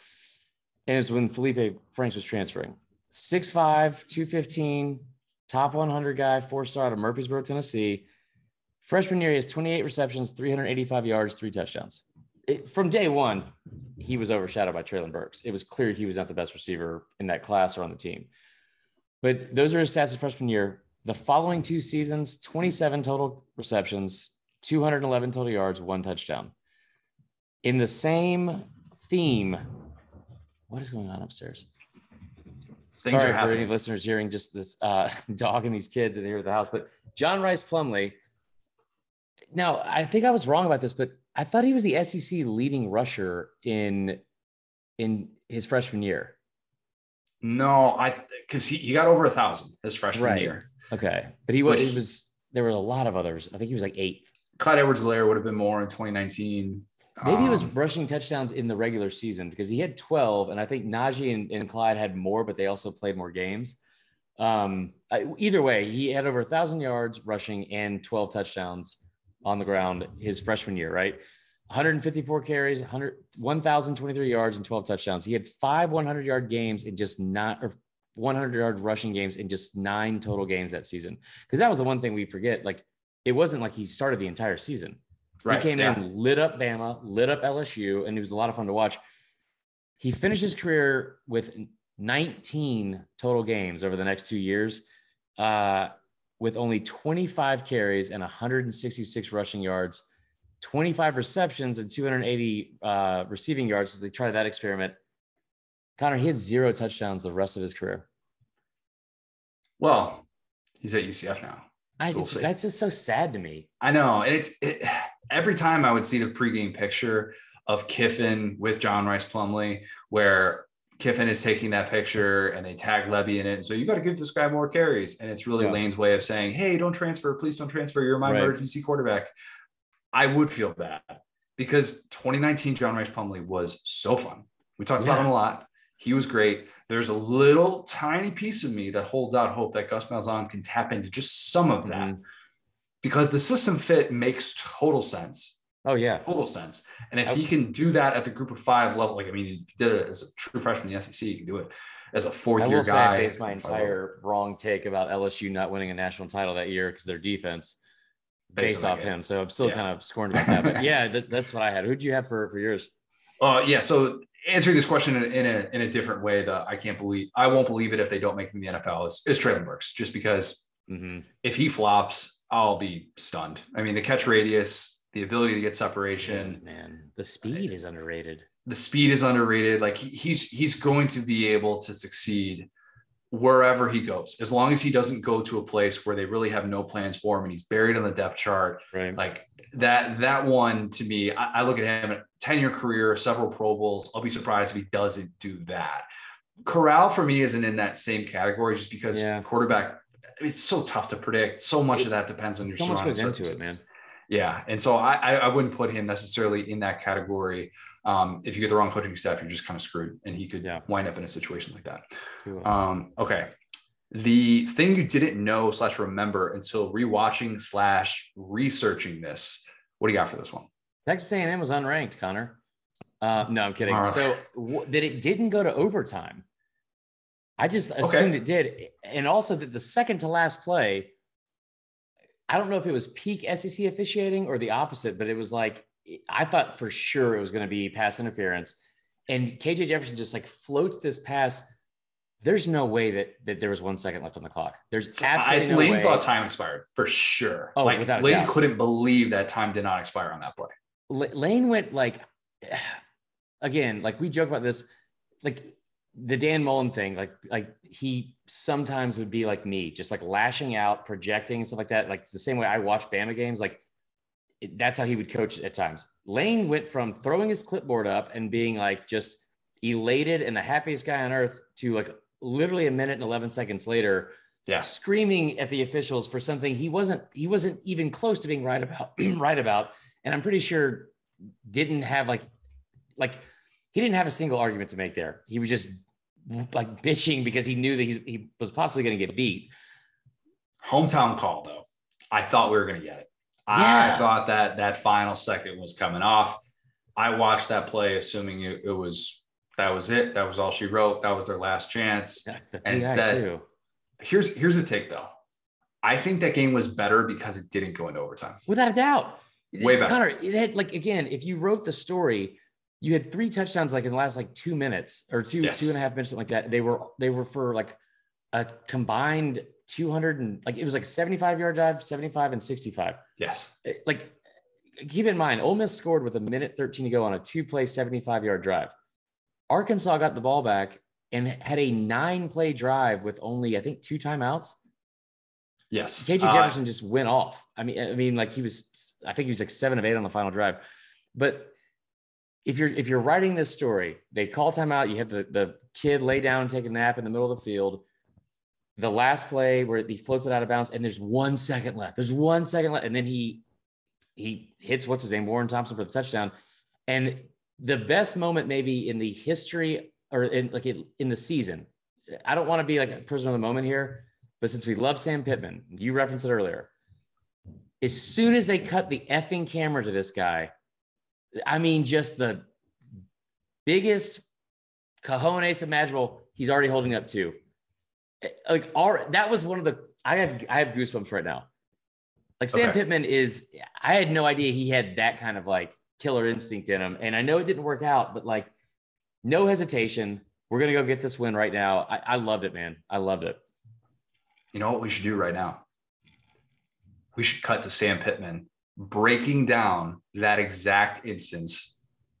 and it was when Felipe Franks was transferring. 6'5, 215, top 100 guy, four star out of Murfreesboro, Tennessee. Freshman year, he has 28 receptions, 385 yards, three touchdowns. It, from day one, he was overshadowed by Treylon Burks. It was clear he was not the best receiver in that class or on the team. But those are his stats his freshman year. The following two seasons, 27 total receptions, 211 total yards, one touchdown. In the same theme what is going on upstairs? Things Sorry for any listeners hearing just this uh, dog and these kids in here at the house, but John Rhys Plumlee. Now, I think I was wrong about this, but I thought he was the SEC leading rusher in in his freshman year. No, I because he, he got over a thousand his freshman right. year. Okay, but he was. But he, was. There were a lot of others. I think he was like eighth. Clyde Edwards-Helaire would have been more in 2019. Maybe it was um, rushing touchdowns in the regular season because he had 12, and I think Najee and, and Clyde had more, but they also played more games. Um, either way, he had over a thousand yards rushing and 12 touchdowns on the ground his freshman year, right? 154 carries, 100, 1,023 yards and 12 touchdowns. He had five 100 yard games in just not, or 100 yard rushing games in just nine total games that season. Because that was the one thing we forget. Like, it wasn't like he started the entire season. Right, he came yeah. in, lit up Bama, lit up LSU, and it was a lot of fun to watch. He finished his career with 19 total games over the next two years, uh, with only 25 carries and 166 rushing yards, 25 receptions and 280 uh, receiving yards as they tried that experiment. Connor, he had zero touchdowns the rest of his career. Well, he's at UCF now. I so just, we'll that's just so sad to me. I know, and it's it, every time I would see the pregame picture of Kiffin with John Rhys Plumlee, where Kiffin is taking that picture and they tag Lebby in it. So you got to give this guy more carries, and it's really yeah. Lane's way of saying, "Hey, don't transfer, please don't transfer. You're my right. emergency quarterback." I would feel bad because 2019 John Rhys Plumlee was so fun. We talked yeah. about him a lot. He was great. There's a little tiny piece of me that holds out hope that Gus Malzahn can tap into just some of that mm-hmm. because the system fit makes total sense. Oh yeah, total sense. And if okay. he can do that at the group of five level, like I mean, he did it as a true freshman in the SEC, he can do it as a fourth year guy. I based my entire wrong take about LSU not winning a national title that year because their defense. based off him. So I'm still yeah. kind of scorned about that. But yeah, that, that's what I had. Who do you have for, for yours? Uh, yeah. So answering this question in, in, a, in a different way that I can't believe, I won't believe it if they don't make him the NFL is, is Treylon Burks, just because mm-hmm. if he flops, I'll be stunned. I mean, the catch radius, the ability to get separation, man, the speed is underrated. The speed is underrated. Like he's, he's going to be able to succeed wherever he goes, as long as he doesn't go to a place where they really have no plans for him and he's buried on the depth chart. Right. Like that, that one to me, I, I look at him at 10 year career, several Pro Bowls. I'll be surprised if he doesn't do that. Corral for me isn't in that same category just because yeah. quarterback, it's so tough to predict. So much it, of that depends on your so much goes into it, man. Yeah. And so I, I wouldn't put him necessarily in that category. Um, if you get the wrong coaching staff, you're just kind of screwed, and he could yeah. wind up in a situation like that. Um, okay, the thing you didn't know slash remember until rewatching slash researching this. What do you got for this one? Texas A&M was unranked, Connor. Uh, no, I'm kidding. Right. So w- that it didn't go to overtime. I just assumed okay. it did, and also that the second to last play. I don't know if it was peak SEC officiating or the opposite, but it was like I thought for sure it was going to be pass interference. And KJ Jefferson just like floats this pass. There's no way that that there was one second left on the clock. There's absolutely I, no Lane way. thought time expired for sure. Oh, like without Lane couldn't believe that time did not expire on that play. Lane went like, again, like we joke about this, like the Dan Mullen thing. Like, like he sometimes would be like me, just like lashing out, projecting and stuff like that. Like the same way I watch Bama games, like that's how he would coach at times. Lane went from throwing his clipboard up and being like just elated and the happiest guy on earth to like literally a minute and 11 seconds later yeah screaming at the officials for something he wasn't he wasn't even close to being right about right about and i'm pretty sure didn't have like like he didn't have a single argument to make there he was just like bitching because he knew that he, he was possibly going to get beat hometown call though i thought we were going to get it yeah. I thought that that final second was coming off. I watched that play assuming it, it was that was it. That was all she wrote. That was their last chance. and instead, too. here's here's the take though. I think that game was better because it didn't go into overtime. Without a doubt. Way better. Connor, it had like again, if you wrote the story, you had three touchdowns like in the last like two minutes or two yes. two and a half minutes, something like that. They were they were for like a combined 200 and like it was like 75 yard drive, 75 and 65. Yes. Eh, like keep in mind, Ole Miss scored with a minute 13 to go on a two play 75 yard drive. Arkansas got the ball back and had a nine play drive with only, I think, two timeouts. Yes. KJ uh, Jefferson just went off. I mean, I mean, like he was, I think he was like seven of eight on the final drive. But if you're if you're writing this story, they call timeout. You have the the kid lay down and take a nap in the middle of the field the last play where he floats it out of bounds and there's one second left. There's one second left. And then he he hits what's his name, Warren Thompson for the touchdown. And the best moment maybe in the history or in like in the season. I don't want to be like a prisoner of the moment here, but since we love Sam Pittman, you referenced it earlier. As soon as they cut the effing camera to this guy, I mean, just the biggest cojones imaginable. He's already holding up two like our that was one of the I have I have goosebumps right now. Like Sam okay. Pittman is I had no idea he had that kind of like killer instinct in him. And I know it didn't work out, but like no hesitation. We're gonna go get this win right now. I, I loved it, man. I loved it. You know what we should do right now? We should cut to Sam Pittman breaking down that exact instance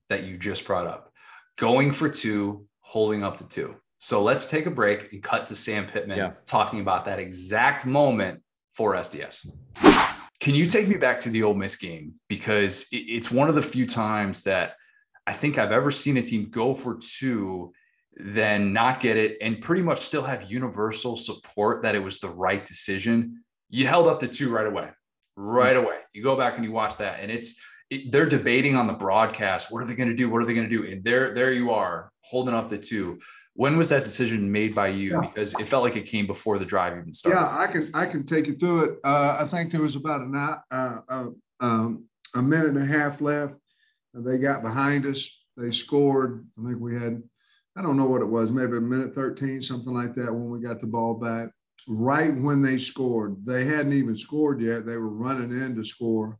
that you just brought up. Going for two, holding up to two. So let's take a break and cut to Sam Pittman yeah. talking about that exact moment for SDS. Can you take me back to the Ole Miss game? Because it's one of the few times that I think I've ever seen a team go for two, then not get it, and pretty much still have universal support that it was the right decision. You held up the two right away, right away. You go back and you watch that, and it's it, they're debating on the broadcast. What are they going to do? What are they going to do? And there, there you are holding up the two. When was that decision made by you? Yeah. Because it felt like it came before the drive even started. Yeah, I can I can take you through it. Uh, I think there was about a uh, uh, um, a minute and a half left. They got behind us. They scored. I think we had I don't know what it was, maybe a minute 13, something like that when we got the ball back. right when they scored, they hadn't even scored yet. They were running in to score.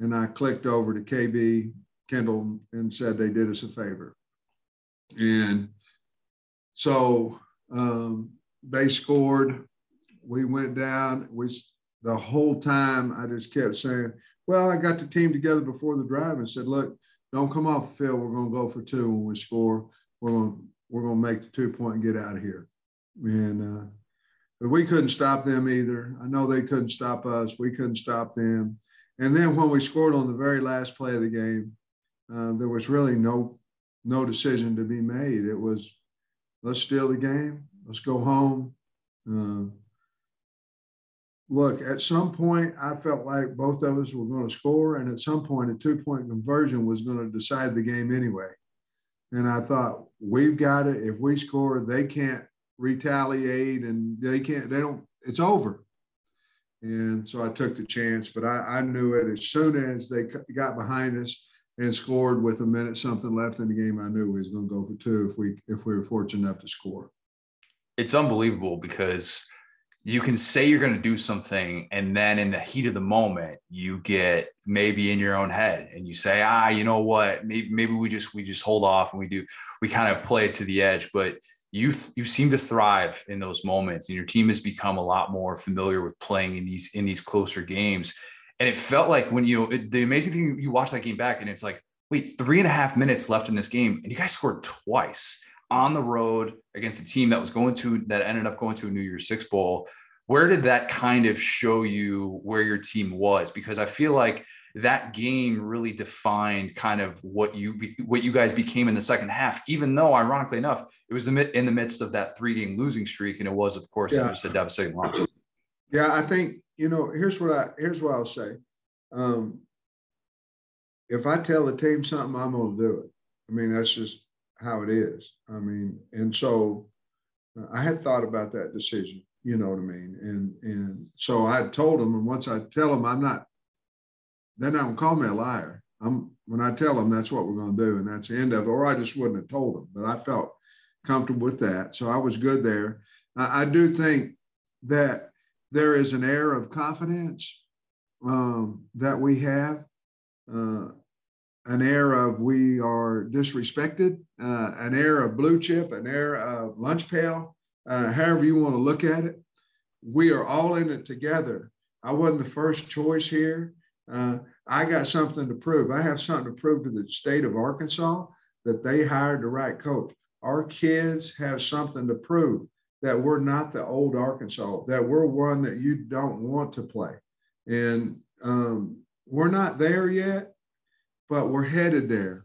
And I clicked over to KB Kendal and said they did us a favor. And so um, they scored. We went down. We the whole time I just kept saying, "Well, I got the team together before the drive and said, look, don't come off the field. We're going to go for two when we score. We're going we're going to make the two point and get out of here." And uh, but we couldn't stop them either. I know they couldn't stop us. We couldn't stop them. And then when we scored on the very last play of the game, uh, there was really no no decision to be made. It was let's steal the game, let's go home. Uh, look, at some point, I felt like both of us were going to score, and at some point, a two point conversion was going to decide the game anyway. And I thought, we've got it. If we score, they can't retaliate and they can't, they don't, it's over. And so I took the chance, but I, I knew it as soon as they got behind us and scored with a minute something left in the game. I knew we was going to go for two if we if we were fortunate enough to score. It's unbelievable because you can say you're going to do something and then in the heat of the moment you get maybe in your own head and you say ah you know what? Maybe, maybe we just we just hold off and we do we kind of play it to the edge. But you you seem to thrive in those moments and your team has become a lot more familiar with playing in these in these closer games. And it felt like when you it, the amazing thing you watch that game back and it's like wait three and a half minutes left in this game and you guys scored twice on the road against a team that was going to that ended up going to a New Year's Six Bowl. Where did that kind of show you where your team was? Because I feel like that game really defined kind of what you what you guys became in the second half. Even though, ironically enough, it was in the midst of that three game losing streak, and it was, of course, yeah. just a devastating loss. Yeah, I think you know. Here's what I here's what I'll say. Um, if I tell the team something, I'm going to do it. I mean, that's just how it is. I mean, and so uh, I had thought about that decision. You know what I mean? And and so I told them, and once I tell them, I'm not. They're not gonna call me a liar. I'm when I tell them that's what we're gonna do, and that's the end of it. Or I just wouldn't have told them, but I felt comfortable with that, so I was good there. I, I do think that there is an air of confidence um, that we have. Uh, an air of we are disrespected, uh, an air of blue chip, an air of lunch pail, uh, however you want to look at it. We are all in it together. I wasn't the first choice here. Uh, I got something to prove. I have something to prove to the state of Arkansas that they hired the right coach. Our kids have something to prove that we're not the old Arkansas, that we're one that you don't want to play. And um, we're not there yet but we're headed there.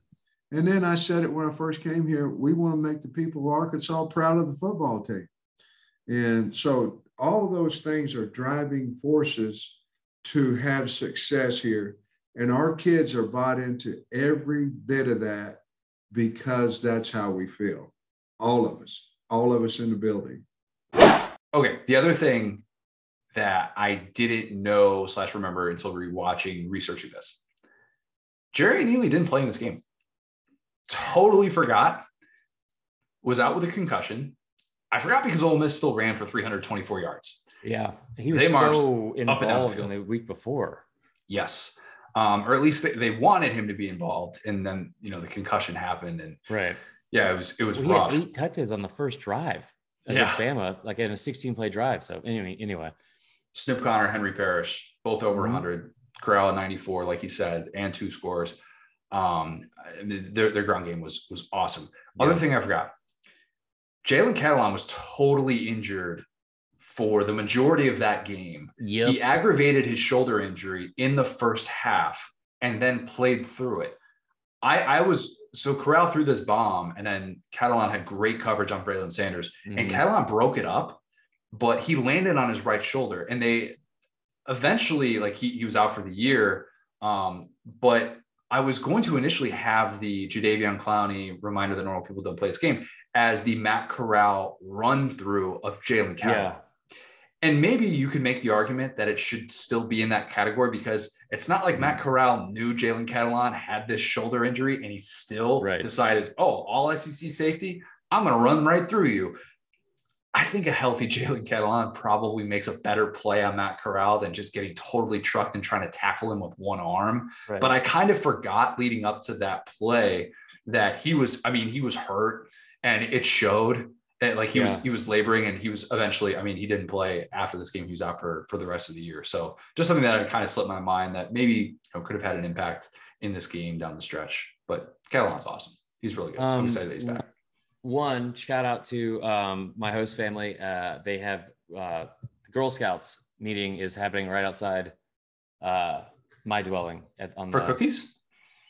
And then I said it when I first came here we want to make the people of Arkansas proud of the football team. And so all of those things are driving forces to have success here. And our kids are bought into every bit of that because that's how we feel. All of us, all of us in the building. Okay. The other thing that I didn't know slash remember until rewatching, researching this Jerrion Ealy didn't play in this game. Totally forgot. Was out with a concussion. I forgot because Ole Miss still ran for 324 yards. Yeah, he was so involved in the week before. Yes, um, or at least they, they, wanted him to be involved, and then you know the concussion happened, and right. Yeah, it was it was well, rough. eight touches on the first drive against yeah. Bama, like in a 16 play drive. So anyway, anyway. Snoop Conner, Henry Parrish, both over mm-hmm. 100. Corral at 94, like he said, and two scores. Um, their, their ground game was was awesome. Yeah. Other thing I forgot, Jalen Catalon was totally injured for the majority of that game. Yep. He aggravated his shoulder injury in the first half and then played through it. I, I was so Corral threw this bomb, and then Catalon had great coverage on Braylon Sanders, mm-hmm. and Catalon broke it up, but he landed on his right shoulder, and they eventually, like he, he was out for the year. Um, but I was going to initially have the Jadeveon Clowney reminder that normal people don't play this game as the Matt Corral run through of Jalen Catalon. Yeah. And maybe you could make the argument that it should still be in that category because it's not like Matt Corral knew Jalen Catalon had this shoulder injury and he still right. decided, oh, all SEC safety, I'm going to run right through you. I think a healthy Jalen Catalon probably makes a better play on Matt Corral than just getting totally trucked and trying to tackle him with one arm. Right. But I kind of forgot leading up to that play that he was, I mean, he was hurt and it showed that like he yeah. was he was laboring and he was eventually, I mean, he didn't play after this game. He was out for for the rest of the year. So just something that kind of slipped my mind that maybe you know, could have had an impact in this game down the stretch. But Catalon's awesome. He's really good. Um, I'm excited that he's back one shout out to um, my host family. Uh, they have uh, the Girl Scouts meeting is happening right outside uh, my dwelling at, on for the, cookies.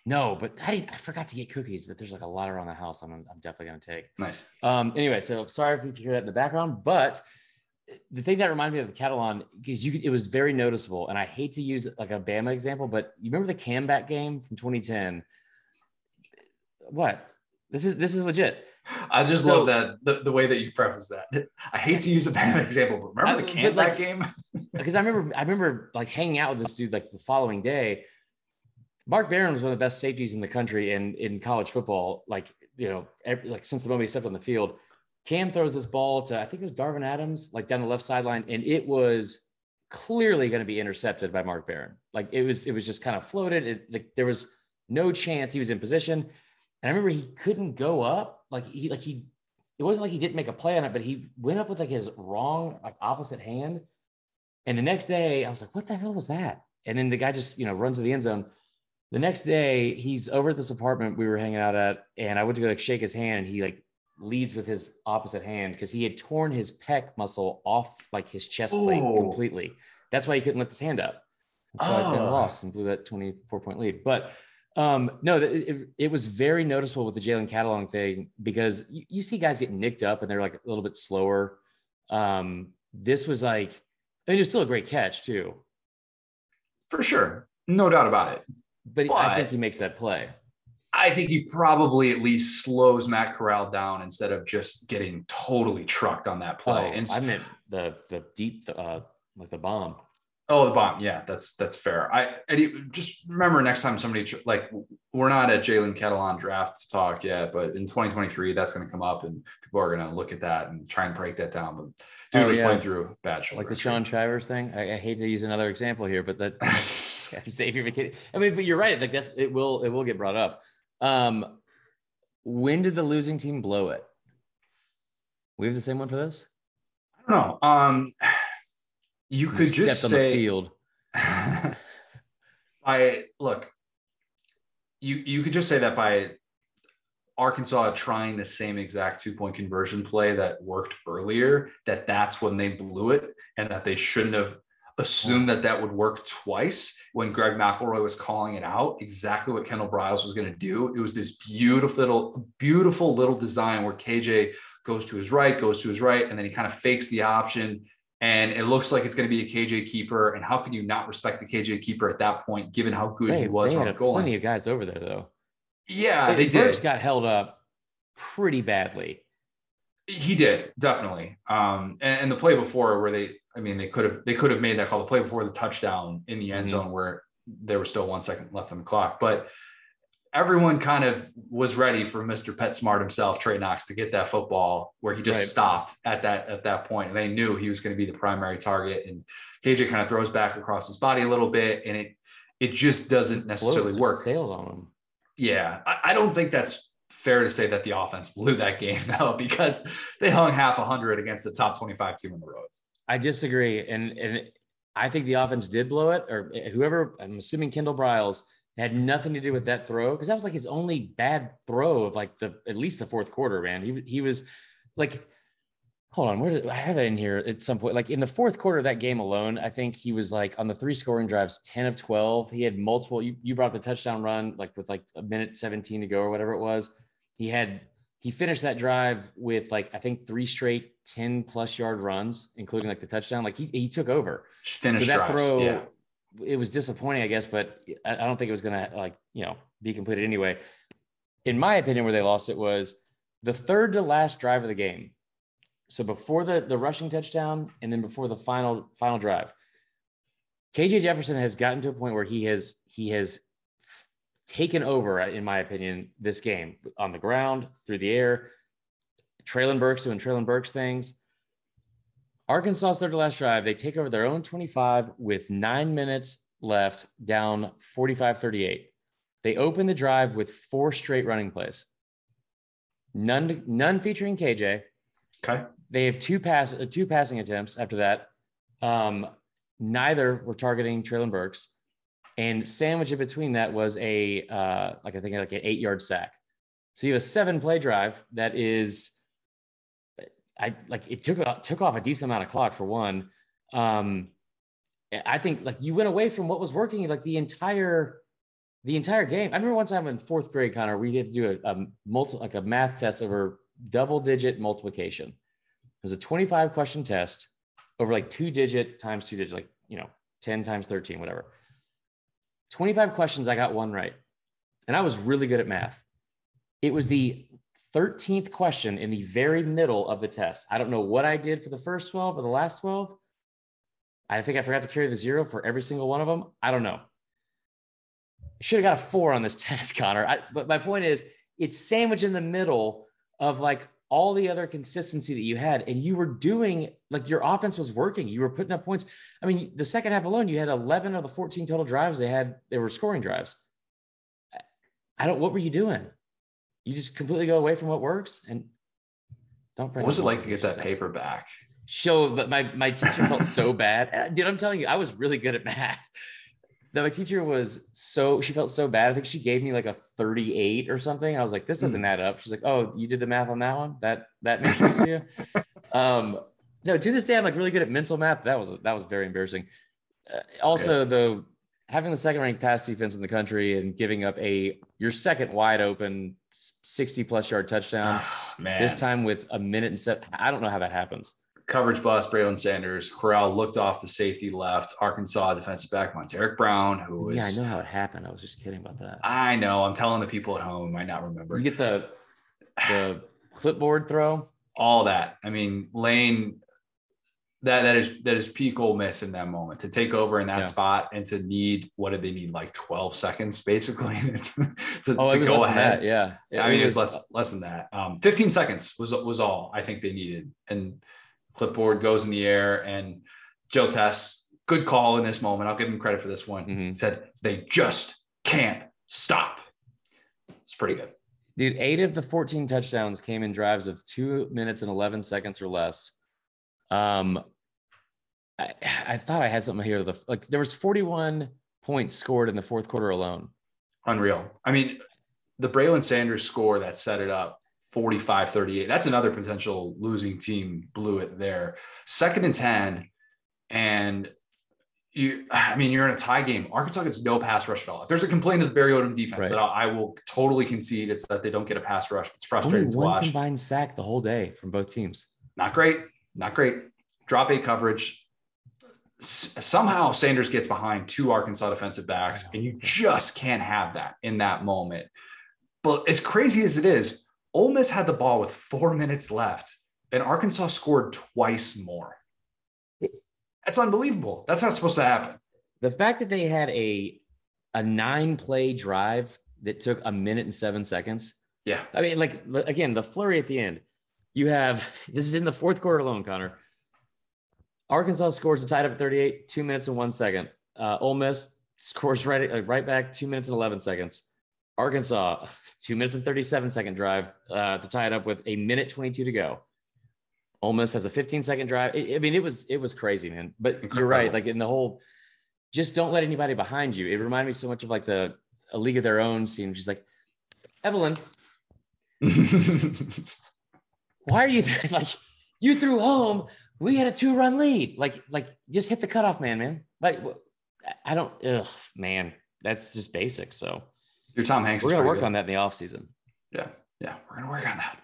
No, but I, I forgot to get cookies, but there's like a lot around the house. I'm, I'm definitely going to take. Nice. Um, anyway, so sorry if you hear that in the background, but the thing that reminded me of the Catalon is you it was very noticeable. And I hate to use like a Bama example, but you remember the Camback game from 2010? What? This is this is legit. I just so, love that the, the way that you preface that. I hate to use a bad example, but remember I, the camp like, game? because I remember I remember like hanging out with this dude like the following day. Mark Barron was one of the best safeties in the country and in college football. Like you know, every, like since the moment he stepped on the field, Cam throws this ball to I think it was Darvin Adams, like down the left sideline, and it was clearly going to be intercepted by Mark Barron. Like it was, it was just kind of floated. It, like there was no chance he was in position. And I remember he couldn't go up. Like he like he it wasn't like he didn't make a play on it, but he went up with like his wrong, like opposite hand. And the next day I was like, what the hell was that? And then the guy just, you know, runs to the end zone. The next day he's over at this apartment we were hanging out at, and I went to go like shake his hand, and he like leads with his opposite hand because he had torn his pec muscle off like his chest plate oh. completely. That's why he couldn't lift his hand up. That's why oh. I lost and blew that 24 point lead. But um, no, it, it, was very noticeable with the Jalen Catalon thing because you, you, see guys get nicked up and they're like a little bit slower. Um, this was like, I mean, it was still a great catch too. For sure. No doubt about it. But, but I think he makes that play. I think he probably at least slows Matt Corral down instead of just getting totally trucked on that play. Oh, and I meant the the deep uh like the bomb. Oh, the bomb. Yeah, that's that's fair. I Eddie, just remember next time somebody like we're not at Jalen Catalon draft talk yet, but in 2023 that's going to come up and people are going to look at that and try and break that down. But dude oh, was yeah. playing through bad shoulder. Like the Sean Shivers thing. I, I, hate to use another example here, but that Xavier McKinney. I mean, but you're right. Like that's it will it will get brought up. Um, when did the losing team blow it? We have the same one for this. I don't know. Um you could just say field. I look, you you could just say that by Arkansas trying the same exact two point conversion play that worked earlier, that that's when they blew it, and that they shouldn't have assumed that that would work twice when Greg McElroy was calling it out. Exactly what Kendal Briles was going to do. It was this beautiful little, beautiful little design where KJ goes to his right, goes to his right, and then he kind of fakes the option and it looks like it's going to be a KJ keeper. And how can you not respect the KJ keeper at that point, given how good they, he was on goal? Plenty of guys over there, though. Yeah, they, they Burks did. got held up pretty badly. He did definitely. Um, and, and, the play before, where they, I mean, they could have they could have made that call. The play before the touchdown in the end mm-hmm. zone, where there was still one second left on the clock, but everyone kind of was ready for Mr. PetSmart himself, Trey Knox, to get that football where he just right. stopped at that at that point, and they knew he was going to be the primary target. And KJ kind of throws back across his body a little bit, and it it just doesn't necessarily work. Sailed on him. Yeah, I, I, don't think that's fair to say that the offense blew that game though, because they hung half a hundred against the top twenty-five team on the road. I disagree, and and I think the offense did blow it, or eh, whoever. I'm assuming Kendal Briles had nothing to do with that throw because that was like his only bad throw of like the at least the fourth quarter, man. He he was like, hold on, where did I have it in here at some point? Like in the fourth quarter of that game alone, I think he was like on the three scoring drives, 10 of 12. He had multiple, you, you brought the touchdown run like with like a minute 17 to go or whatever it was. He had he finished that drive with like I think three straight 10 plus yard runs, including like the touchdown. Like he, he took over. Finished so that drives, throw yeah it was disappointing, I guess, but I don't think it was going to like, you know, be completed anyway. In my opinion, where they lost it was the third to last drive of the game. So before the, the rushing touchdown and then before the final, final drive, KJ Jefferson has gotten to a point where he has, he has taken over, uh, in my opinion, this game on the ground, through the air, Treylon Burks doing Treylon Burks things. Arkansas's third to last drive, they take over their own 25 with nine minutes left, down 45 38. They open the drive with four straight running plays. None, none featuring KJ. Okay. They have two pass, uh, two passing attempts after that. Um, neither were targeting Treylon Burks, and sandwiched in between that was a uh, like I think like an eight yard sack. So you have a seven play drive that is, I like it took took off a decent amount of clock for one. Um, I think like you went away from what was working like the entire the entire game. I remember one time in fourth grade, Connor, we had to do a, a multi like a math test over double digit multiplication. It was a 25 question test over like two digit times two digit, like you know, 10 times 13, whatever. 25 questions, I got one right. And I was really good at math. It was the 13th question in the very middle of the test. I don't know what I did for the first 12 or the last 12. I think I forgot to carry the zero for every single one of them. I don't know. I should have got a four on this test, Connor. I, but my point is, it's sandwiched in the middle of like all the other consistency that you had, and you were doing like your offense was working. You were putting up points. I mean, the second half alone, you had 11 of the 14 total drives they had. They were scoring drives. I don't. What were you doing? You just completely go away from what works and don't. What was it like to get that paper back? Show, but my my teacher felt so bad, dude. I'm telling you, I was really good at math That my teacher was so she felt so bad. I think she gave me like a 38 or something. I was like, this hmm. doesn't add up. She's like, oh, you did the math on that one. That that makes sense to you. Um, no, to this day, I'm like really good at mental math. That was that was very embarrassing. Uh, also, though, having the second ranked pass defense in the country and giving up a your second wide open 60 plus yard touchdown. Oh, this time with a minute and seven. I don't know how that happens coverage bust, Braylon Sanders. Corral looked off the safety left. Arkansas defensive back Montaric Brown, who was. Yeah, I know how it happened. I was just kidding about that. I know. I'm telling the people at home, might not remember. You get the the clipboard throw. All that. I mean, Lane. That that is that is peak Ole Miss in that moment to take over in that yeah. spot and to need what did they need like 12 seconds basically to, oh, to go ahead. Yeah. yeah. I mean, it was, it was less less than that. Um, 15 seconds was was all I think they needed. And clipboard goes in the air and Joe Tess, good call in this moment. I'll give him credit for this one. Mm-hmm. Said they just can't stop. It's pretty good. Dude, eight of the 14 touchdowns came in drives of two minutes and 11 seconds or less. Um, I, I thought I had something here. The like there was 41 points scored in the fourth quarter alone. Unreal. I mean, the Braylon Sanders score that set it up 45 38. That's another potential losing team blew it there. Second and 10. And you, I mean, you're in a tie game. Arkansas gets no pass rush at all. If there's a complaint of the Barry Odom defense right. that I will totally concede, it's that they don't get a pass rush. It's frustrating Only to watch. combined sack the whole day from both teams. Not great. Not great. Drop eight coverage. Somehow Sanders gets behind two Arkansas defensive backs, and you just can't have that in that moment. But as crazy as it is, Ole Miss had the ball with four minutes left, and Arkansas scored twice more. That's unbelievable. That's not supposed to happen. The fact that they had a a nine play drive that took a minute and seven seconds. Yeah. I mean, like again, the flurry at the end. You have this is in the fourth quarter alone, Connor. Arkansas scores a tied up at 38, two minutes and one second. Uh, Ole Miss scores right right back, two minutes and 11 seconds. Arkansas, two minutes and 37 second drive uh, to tie it up with a minute 22 to go. Almost has a 15 second drive. I, I mean, it was it was crazy, man. But Incredible. you're right. Like in the whole, just don't let anybody behind you. It reminded me so much of like the a league of their own scene. She's like, Evelyn, why are you like you threw home? We had a two run lead. Like like just hit the cutoff man, man. Like I don't. Ugh, man. That's just basic. So your Tom Hanks. We're gonna work good. on that in the off season. Yeah, yeah, we're gonna work on that.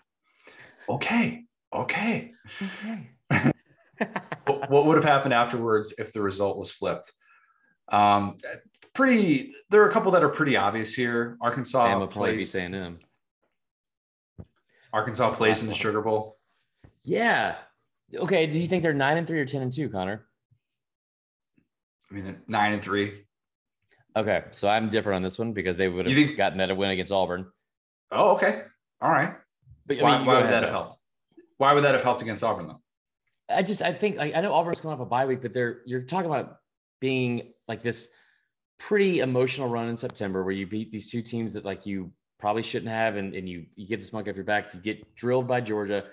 Okay, okay. Okay. what, what would have happened afterwards if the result was flipped? Um, pretty. There are a couple that are pretty obvious here. Arkansas Bama plays A&M. Arkansas plays in the Sugar Bowl. Yeah. Okay. Do you think they're nine and three or ten and two, Connor? I mean, nine and three. Okay, so I'm different on this one because they would have think- gotten that a win against Auburn. Oh, okay. All right. But, why, mean, why would that have helped? Why would that have helped against Auburn though? I just I think like I know Auburn's coming up a bye week, but they're you're talking about being like this pretty emotional run in September where you beat these two teams that like you probably shouldn't have, and, and you you get the smoke off your back. You get drilled by Georgia,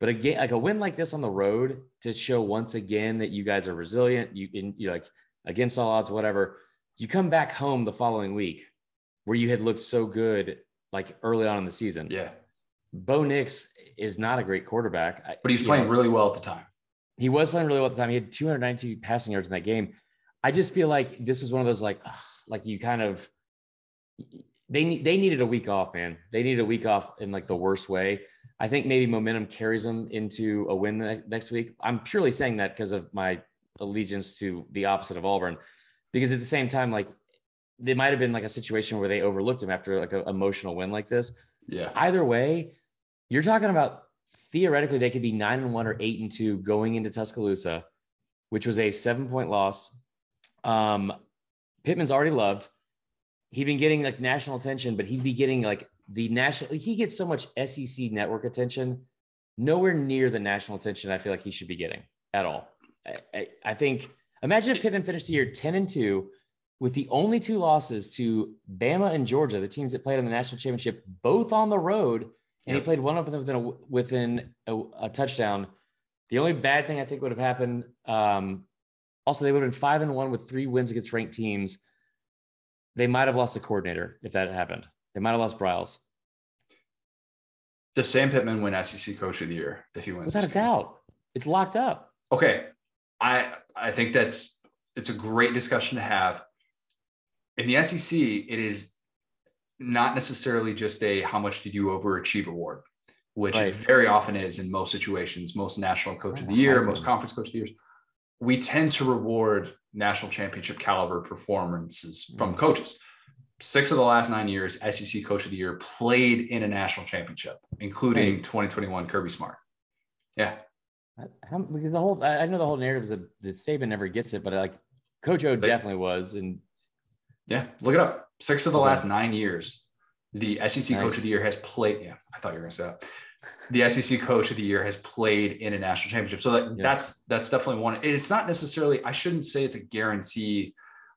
but again, like a win like this on the road to show once again that you guys are resilient. You in you like against all odds, whatever. You come back home the following week where you had looked so good like early on in the season. Yeah. Bo Nix is not a great quarterback, but he's playing know, really well at the time. He was playing really well at the time. He had 292 passing yards in that game. I just feel like this was one of those like, ugh, like you kind of they they needed a week off, man. They needed a week off in like the worst way. I think maybe momentum carries them into a win next week. I'm purely saying that because of my allegiance to the opposite of Auburn, because at the same time, like they might have been like a situation where they overlooked him after like an emotional win like this. Yeah. Either way, you're talking about theoretically they could be nine and one or eight and two going into Tuscaloosa, which was a seven point loss. Um, Pittman's already loved. He'd been getting like national attention, but he'd be getting like the national. He gets so much SEC network attention, nowhere near the national attention I feel like he should be getting at all. I, I, I think. Imagine if Pittman finished the year ten and two, with the only two losses to Bama and Georgia, the teams that played in the national championship, both on the road, and yep. he played one of them within a, within a, a, touchdown. The only bad thing I think would have happened. Um, also, they would have been five and one with three wins against ranked teams. They might have lost a coordinator if that happened. They might have lost Briles. Does Sam Pittman win SEC Coach of the Year if he wins? Without a doubt, it's locked up. Okay, I I think that's it's a great discussion to have. In the SEC, it is not necessarily just a how much did you overachieve award, which right. very often is in most situations, most national coach of the year, most conference coach of the year. We tend to reward national championship caliber performances from mm. coaches. Six of the last nine years, SEC coach of the year played in a national championship, including 2021 Kirby Smart. Yeah. How, because the whole, I know the whole narrative is that, that Saban never gets it, but like Coach O definitely was. And yeah, look it up. Six of the last nine years, the SEC nice. Coach of the Year has played. Yeah, I thought you were going to say that. The SEC Coach of the Year has played in a national championship. So that, yeah. that's that's definitely one. It's not necessarily. I shouldn't say it's a guarantee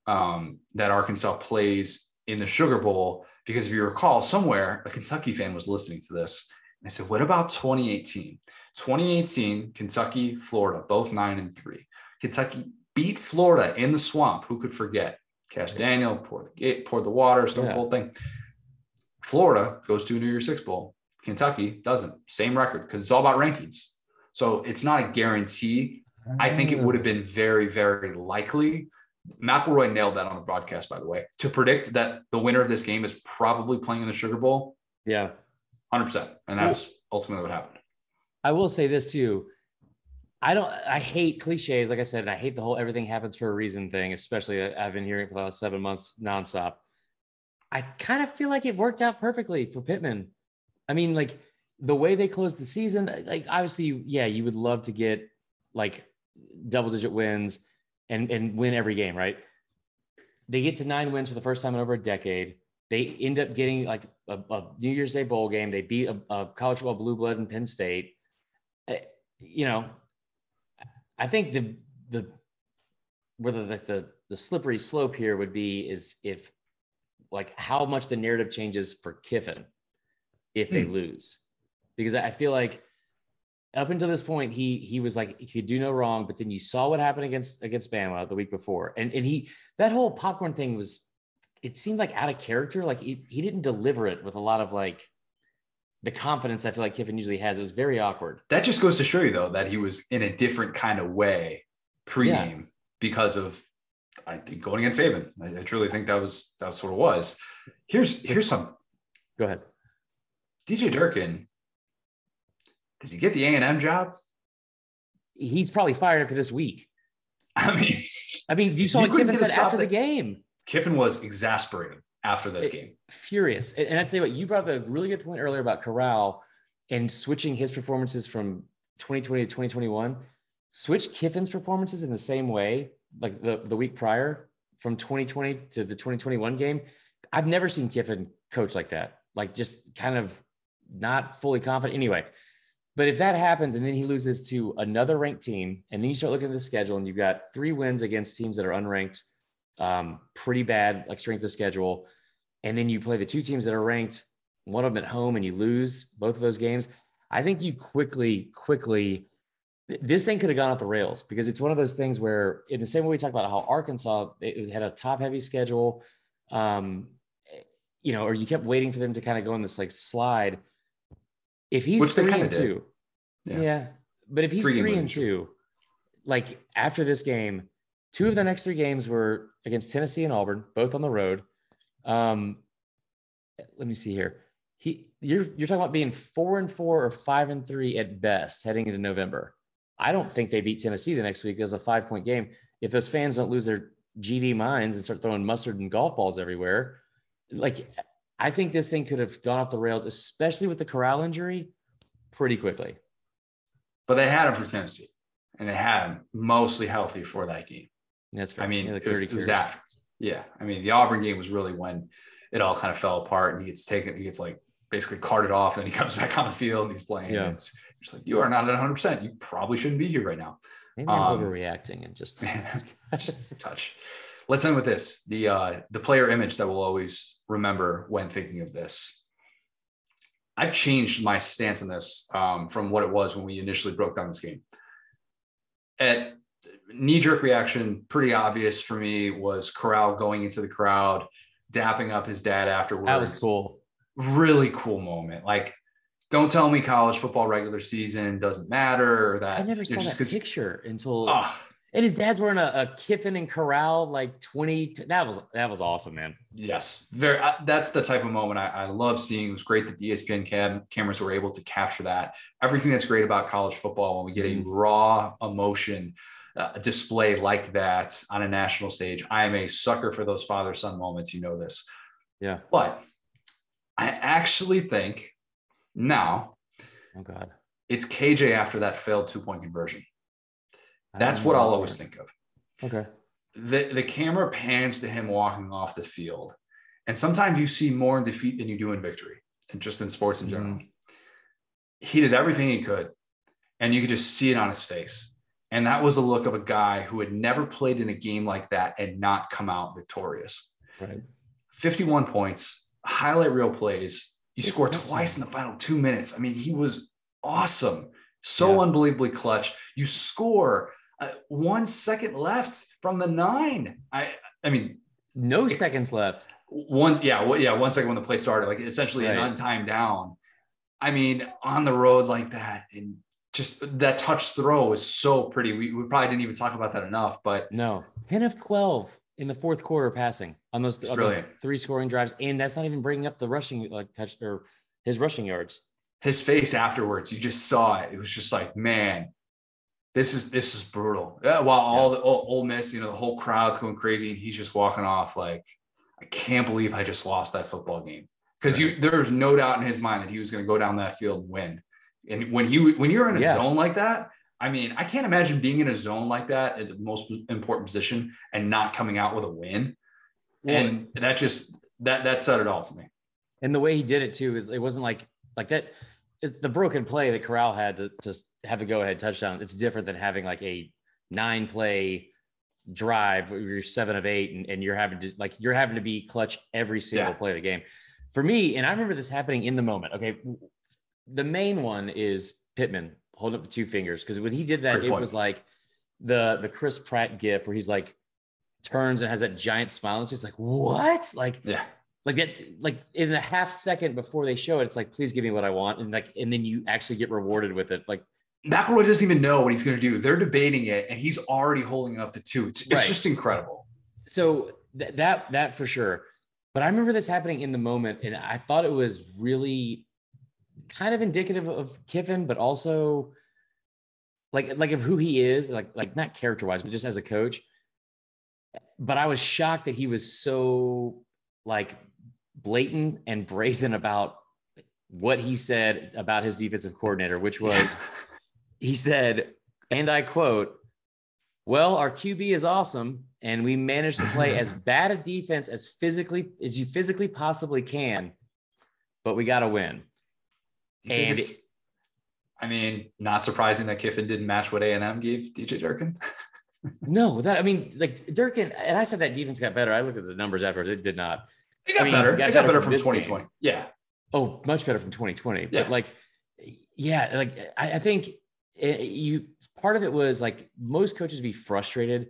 um, that Arkansas plays in the Sugar Bowl because if you recall, somewhere a Kentucky fan was listening to this and they said, "What about 2018? 2018, Kentucky, Florida, both nine and three. Kentucky beat Florida in the swamp. Who could forget? Cash Daniel, poured the gate, pour the water, Stone yeah. Cold thing. Florida goes to a New Year's Six Bowl. Kentucky doesn't. Same record because it's all about rankings. So it's not a guarantee. I think it ah. would have been very, very likely. McElroy nailed that on the broadcast, by the way, to predict that the winner of this game is probably playing in the Sugar Bowl. Yeah. 100%. And that's ultimately what happened. I will say this too. I don't. I hate cliches. Like I said, I hate the whole "everything happens for a reason" thing. Especially, uh, I've been hearing for the last seven months nonstop. I kind of feel like it worked out perfectly for Pittman. I mean, like the way they closed the season. Like obviously, yeah, you would love to get like double-digit wins and and win every game, right? They get to nine wins for the first time in over a decade. They end up getting like a, a New Year's Day bowl game. They beat a, a college football blue blood in Penn State. Uh, you know, I think the the whether the, the the slippery slope here would be is if like how much the narrative changes for Kiffin if they hmm. lose, because I feel like up until this point he he was like he could do no wrong, but then you saw what happened against against Bama the week before, and and he that whole popcorn thing was it seemed like out of character, like he he didn't deliver it with a lot of like the confidence I feel like Kiffin usually has. It was very awkward. That just goes to show you, though, that he was in a different kind of way pregame yeah. because of, I think, going against Saban. I, I, truly think that was that's what it was. Here's here's some. Go ahead. DJ Durkin. Does he get the A and M job? He's probably fired after this week. I mean, I mean, you saw you what Kiffin said after the game. Kiffin was exasperated after this game. Furious. And I'd say what you brought up a really good point earlier about Corral and switching his performances from 2020 to 2021. Switch Kiffin's performances in the same way, like the, the week prior from 2020 to the 2021 game. I've never seen Kiffin coach like that. Like just kind of not fully confident. Anyway, But if that happens and then he loses to another ranked team, and then you start looking at the schedule and you've got three wins against teams that are unranked, um, pretty bad, like strength of schedule, and then you play the two teams that are ranked, one of them at home, and you lose both of those games, I think you quickly, quickly, this thing could have gone off the rails because it's one of those things where, in the same way we talked about how Arkansas had a top heavy schedule, um, you know, or you kept waiting for them to kind of go on this like slide if he's Which three and two, yeah. yeah. But if he's Three three, and two, like after this game, two of the next three games were against Tennessee and Auburn, both on the road. Um, let me see here. He, you're you're talking about being four and four or five and three at best heading into November. I don't think they beat Tennessee the next week as a five point game. If those fans don't lose their GD minds and start throwing mustard and golf balls everywhere, like I think this thing could have gone off the rails, especially with the Corral injury, pretty quickly. But they had him for Tennessee, and they had him mostly healthy for that game. That's fair. I mean, Yeah, like it, was, 30 it was after. Yeah, I mean, the Auburn game was really when it all kind of fell apart, and he gets taken. He gets like basically carted off, and he comes back on the field. And he's playing. Yeah. And it's just like you are not at 100. percent You probably shouldn't be here right now. Maybe um, overreacting and just, just a touch. Let's end with this: the uh, the player image that we'll always remember when thinking of this. I've changed my stance on this um, from what it was when we initially broke down this game. At knee jerk reaction, pretty obvious for me was Corral going into the crowd, dapping up his dad afterwards. that was cool. Really cool moment. Like, don't tell me college football regular season doesn't matter or that I never saw know, that picture until Ah, and his dad's wearing a, a Kiffin and Corral like 20. That was that was awesome, man. Yes, very. Uh, that's the type of moment I, I love seeing. It was great that the ESPN cam, cameras were able to capture that. Everything that's great about college football when we get a Mhm. raw emotion uh, display like that on a national stage. I am a sucker for those father son moments. You know this, Yeah. but I actually think now Oh God. it's KJ after that failed two point conversion. That's what I'll always think of. Okay. the, the camera pans to him walking off the field. And sometimes you see more in defeat than you do in victory, and just in sports in general. He did everything he could, and you could just see it on his face. And that was the look of a guy who had never played in a game like that and not come out victorious. Right. 51 points, highlight reel plays. You score twice in the final two minutes. I mean, he was awesome. So Yeah. unbelievably clutch. You score uh, one second left from the nine. I, I mean, No seconds left. one, yeah, well, yeah, one second when the play started, like essentially an untimed down. I mean, on the road like that, and just that touch throw is so pretty. We, we probably didn't even talk about that enough, but No. 10 of 12 in the fourth quarter passing on those, on those three scoring drives. And that's not even bringing up the rushing like touch or his rushing yards. his face afterwards, you just saw it. It was just like, man, this is this is brutal. Yeah, while all the Ole Ole Miss, you know, the whole crowd's going crazy, and he's just walking off like, I can't believe I just lost that football game. Because you, there's no doubt in his mind that he was going to go down that field and win. And when he, when you're in a Yeah. zone like that, I mean, I can't imagine being in a zone like that at the most important position and not coming out with a win. and that just that that said it all to me. And the way he did it too is it wasn't like like that. It's the broken play that Corral had to just have a go ahead touchdown. It's different than having like a nine play drive where you're seven of eight and, and you're having to like you're having to be clutch every single Yeah. play of the game. For me, and I remember this happening in the moment. Okay. The main one is Pittman holding up the two fingers because when he did that, Great it point. was like the the Chris Pratt gif where he's like turns and has that giant smile. And just like, what? Like Yeah. Like that like in the half second before they show it it's like please give me what i want and like and then you actually get rewarded with it like McElroy doesn't even know what he's going to do. They're debating it, and he's already holding up the two. It's, it's Right. just incredible. so th- that that for sure but i remember this happening in the moment and i thought it was really kind of indicative of kiffin but also like like of who he is like like not character wise but just as a coach but i was shocked that he was so like blatant and brazen about what he said about his defensive coordinator which was he said, and I quote, Well, our QB is awesome, and we managed to play as bad a defense as physically as you physically possibly can, but we got to win. And I mean, not surprising that Kiffin didn't match what A and M gave DJ Durkin. no, that I mean, like Durkin, and I said that defense got better. I looked at the numbers afterwards; it did not. It got I mean, better. it got got better better from from 2020. game. Yeah. Oh, much better from 2020. Yeah. But like, yeah, like I, I think it, you part of it was like most coaches be frustrated.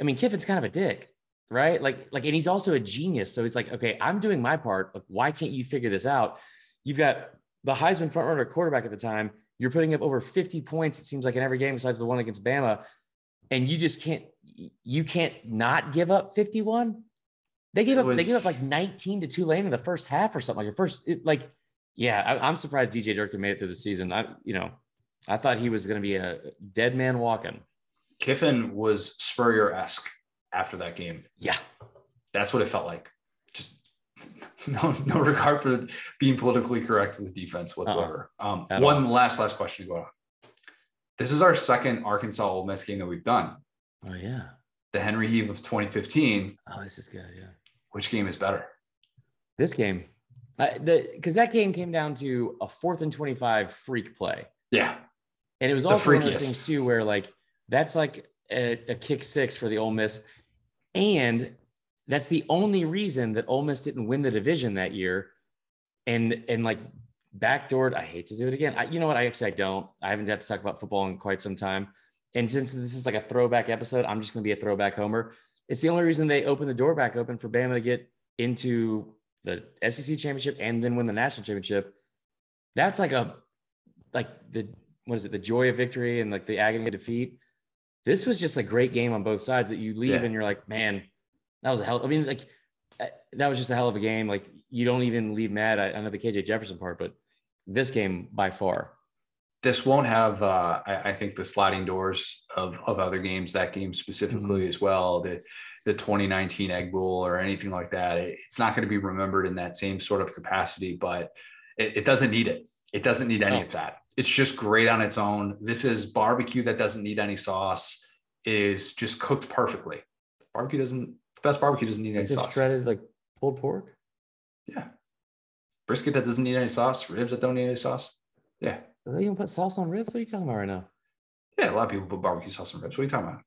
I mean, Kiffin's kind of a dick, right? Like, like, and he's also a genius. So it's like, okay, I'm doing my part. Like, why can't you figure this out? You've got the Heisman frontrunner quarterback at the time. You're putting up over 50 points. It seems like in every game besides the one against Bama, and you just can't. You can't not give up 51. They gave up. They gave up like 19 to Tulane in the first half or something. Like first, it, like, yeah, I, I'm surprised DJ Durkin made it through the season. I, you know, I thought he was going to be a dead man walking. Kiffin was Spurrier esque after that game. Yeah, That's what it felt like. Just no, no regard for being politically correct with defense whatsoever. um, At one last, last question to go on. This is our second Arkansas Ole Miss game that we've done. Oh yeah. The Henry Heave of 2015. Oh, this is good. Yeah. Which game is better? This game, I, the because that game came down to a fourth and 25 freak play, Yeah. and it was also one of those things too where like that's like a, a kick six for the Ole Miss, and that's the only reason that Ole Miss didn't win the division that year, and and like backdoored. I hate to do it again. I, you know what? I actually I don't. I haven't had to talk about football in quite some time. And since this is like a throwback episode, I'm just going to be a throwback homer. It's the only reason they opened the door back open for Bama to get into the SEC championship and then win the national championship. That's like a like the what is it? The joy of victory and like the agony of defeat. This was just a great game on both sides that you leave Yeah. and you're like, man, that was a hell. I mean, like uh, that was just a hell of a game. Like you don't even leave mad. I, I know the KJ Jefferson part, but this game by far. This won't have, uh, I, I think, the sliding doors of, of other games, that game specifically as well, the, the 2019 Egg Bowl or anything like that. It- it's not going to be remembered in that same sort of capacity, but it, it doesn't need it. It doesn't need any No. of that. It's just great on its own. This is barbecue that doesn't need any sauce, is just cooked perfectly. Barbecue doesn't, the best barbecue doesn't need any sauce. shredded like pulled pork. Yeah. Brisket that doesn't need any sauce, ribs that don't need any sauce. Yeah. Are you gonna put sauce on ribs? What are you talking about right now? Yeah. A lot of people put barbecue sauce on ribs. What are you talking about?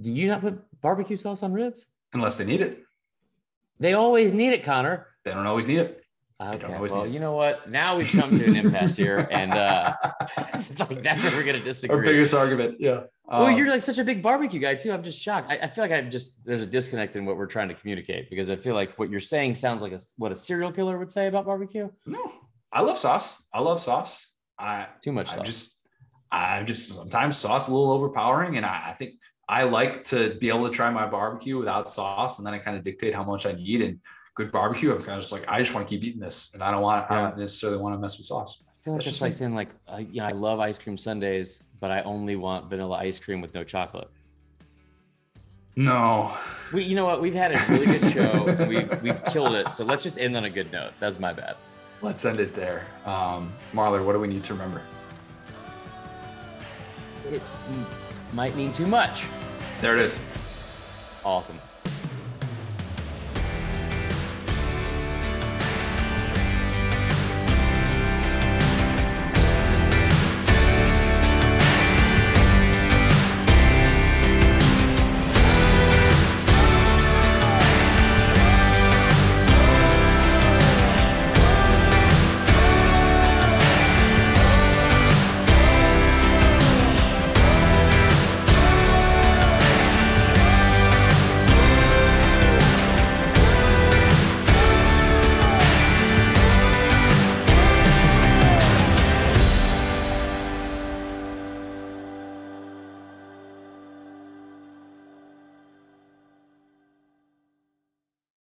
Do you not put barbecue sauce on ribs? Unless they need it. They always need it, Connor. They don't always need it. Okay. Well, you know what? Now we've come to an impasse here, and uh, like that's where we're gonna disagree. Our biggest argument. Yeah. well, Um, you're like such a big barbecue guy too. I'm just shocked. I, I feel like I'm just there's a disconnect in what we're trying to communicate because I feel like what you're saying sounds like a, what a serial killer would say about barbecue. no, I love sauce. I love sauce. I, Too much I'm sauce. just, I'm just sometimes sauce a little overpowering. And I, I think I like to be able to try my barbecue without sauce. And then I kind of dictate how much I need. And good barbecue, I'm kind of just like, I just want to keep eating this. And I don't want, I don't necessarily want to mess with sauce. I feel like That's like saying like, uh, you know, I love ice cream sundaes, but I only want vanilla ice cream with no chocolate. No. We, you know what? We've had a really good show. and we've we've killed it. So let's just end on a good note. That's my bad. Let's end it there. Um, Marler, what do we need to remember? It m- might mean too much. There it is. Awesome.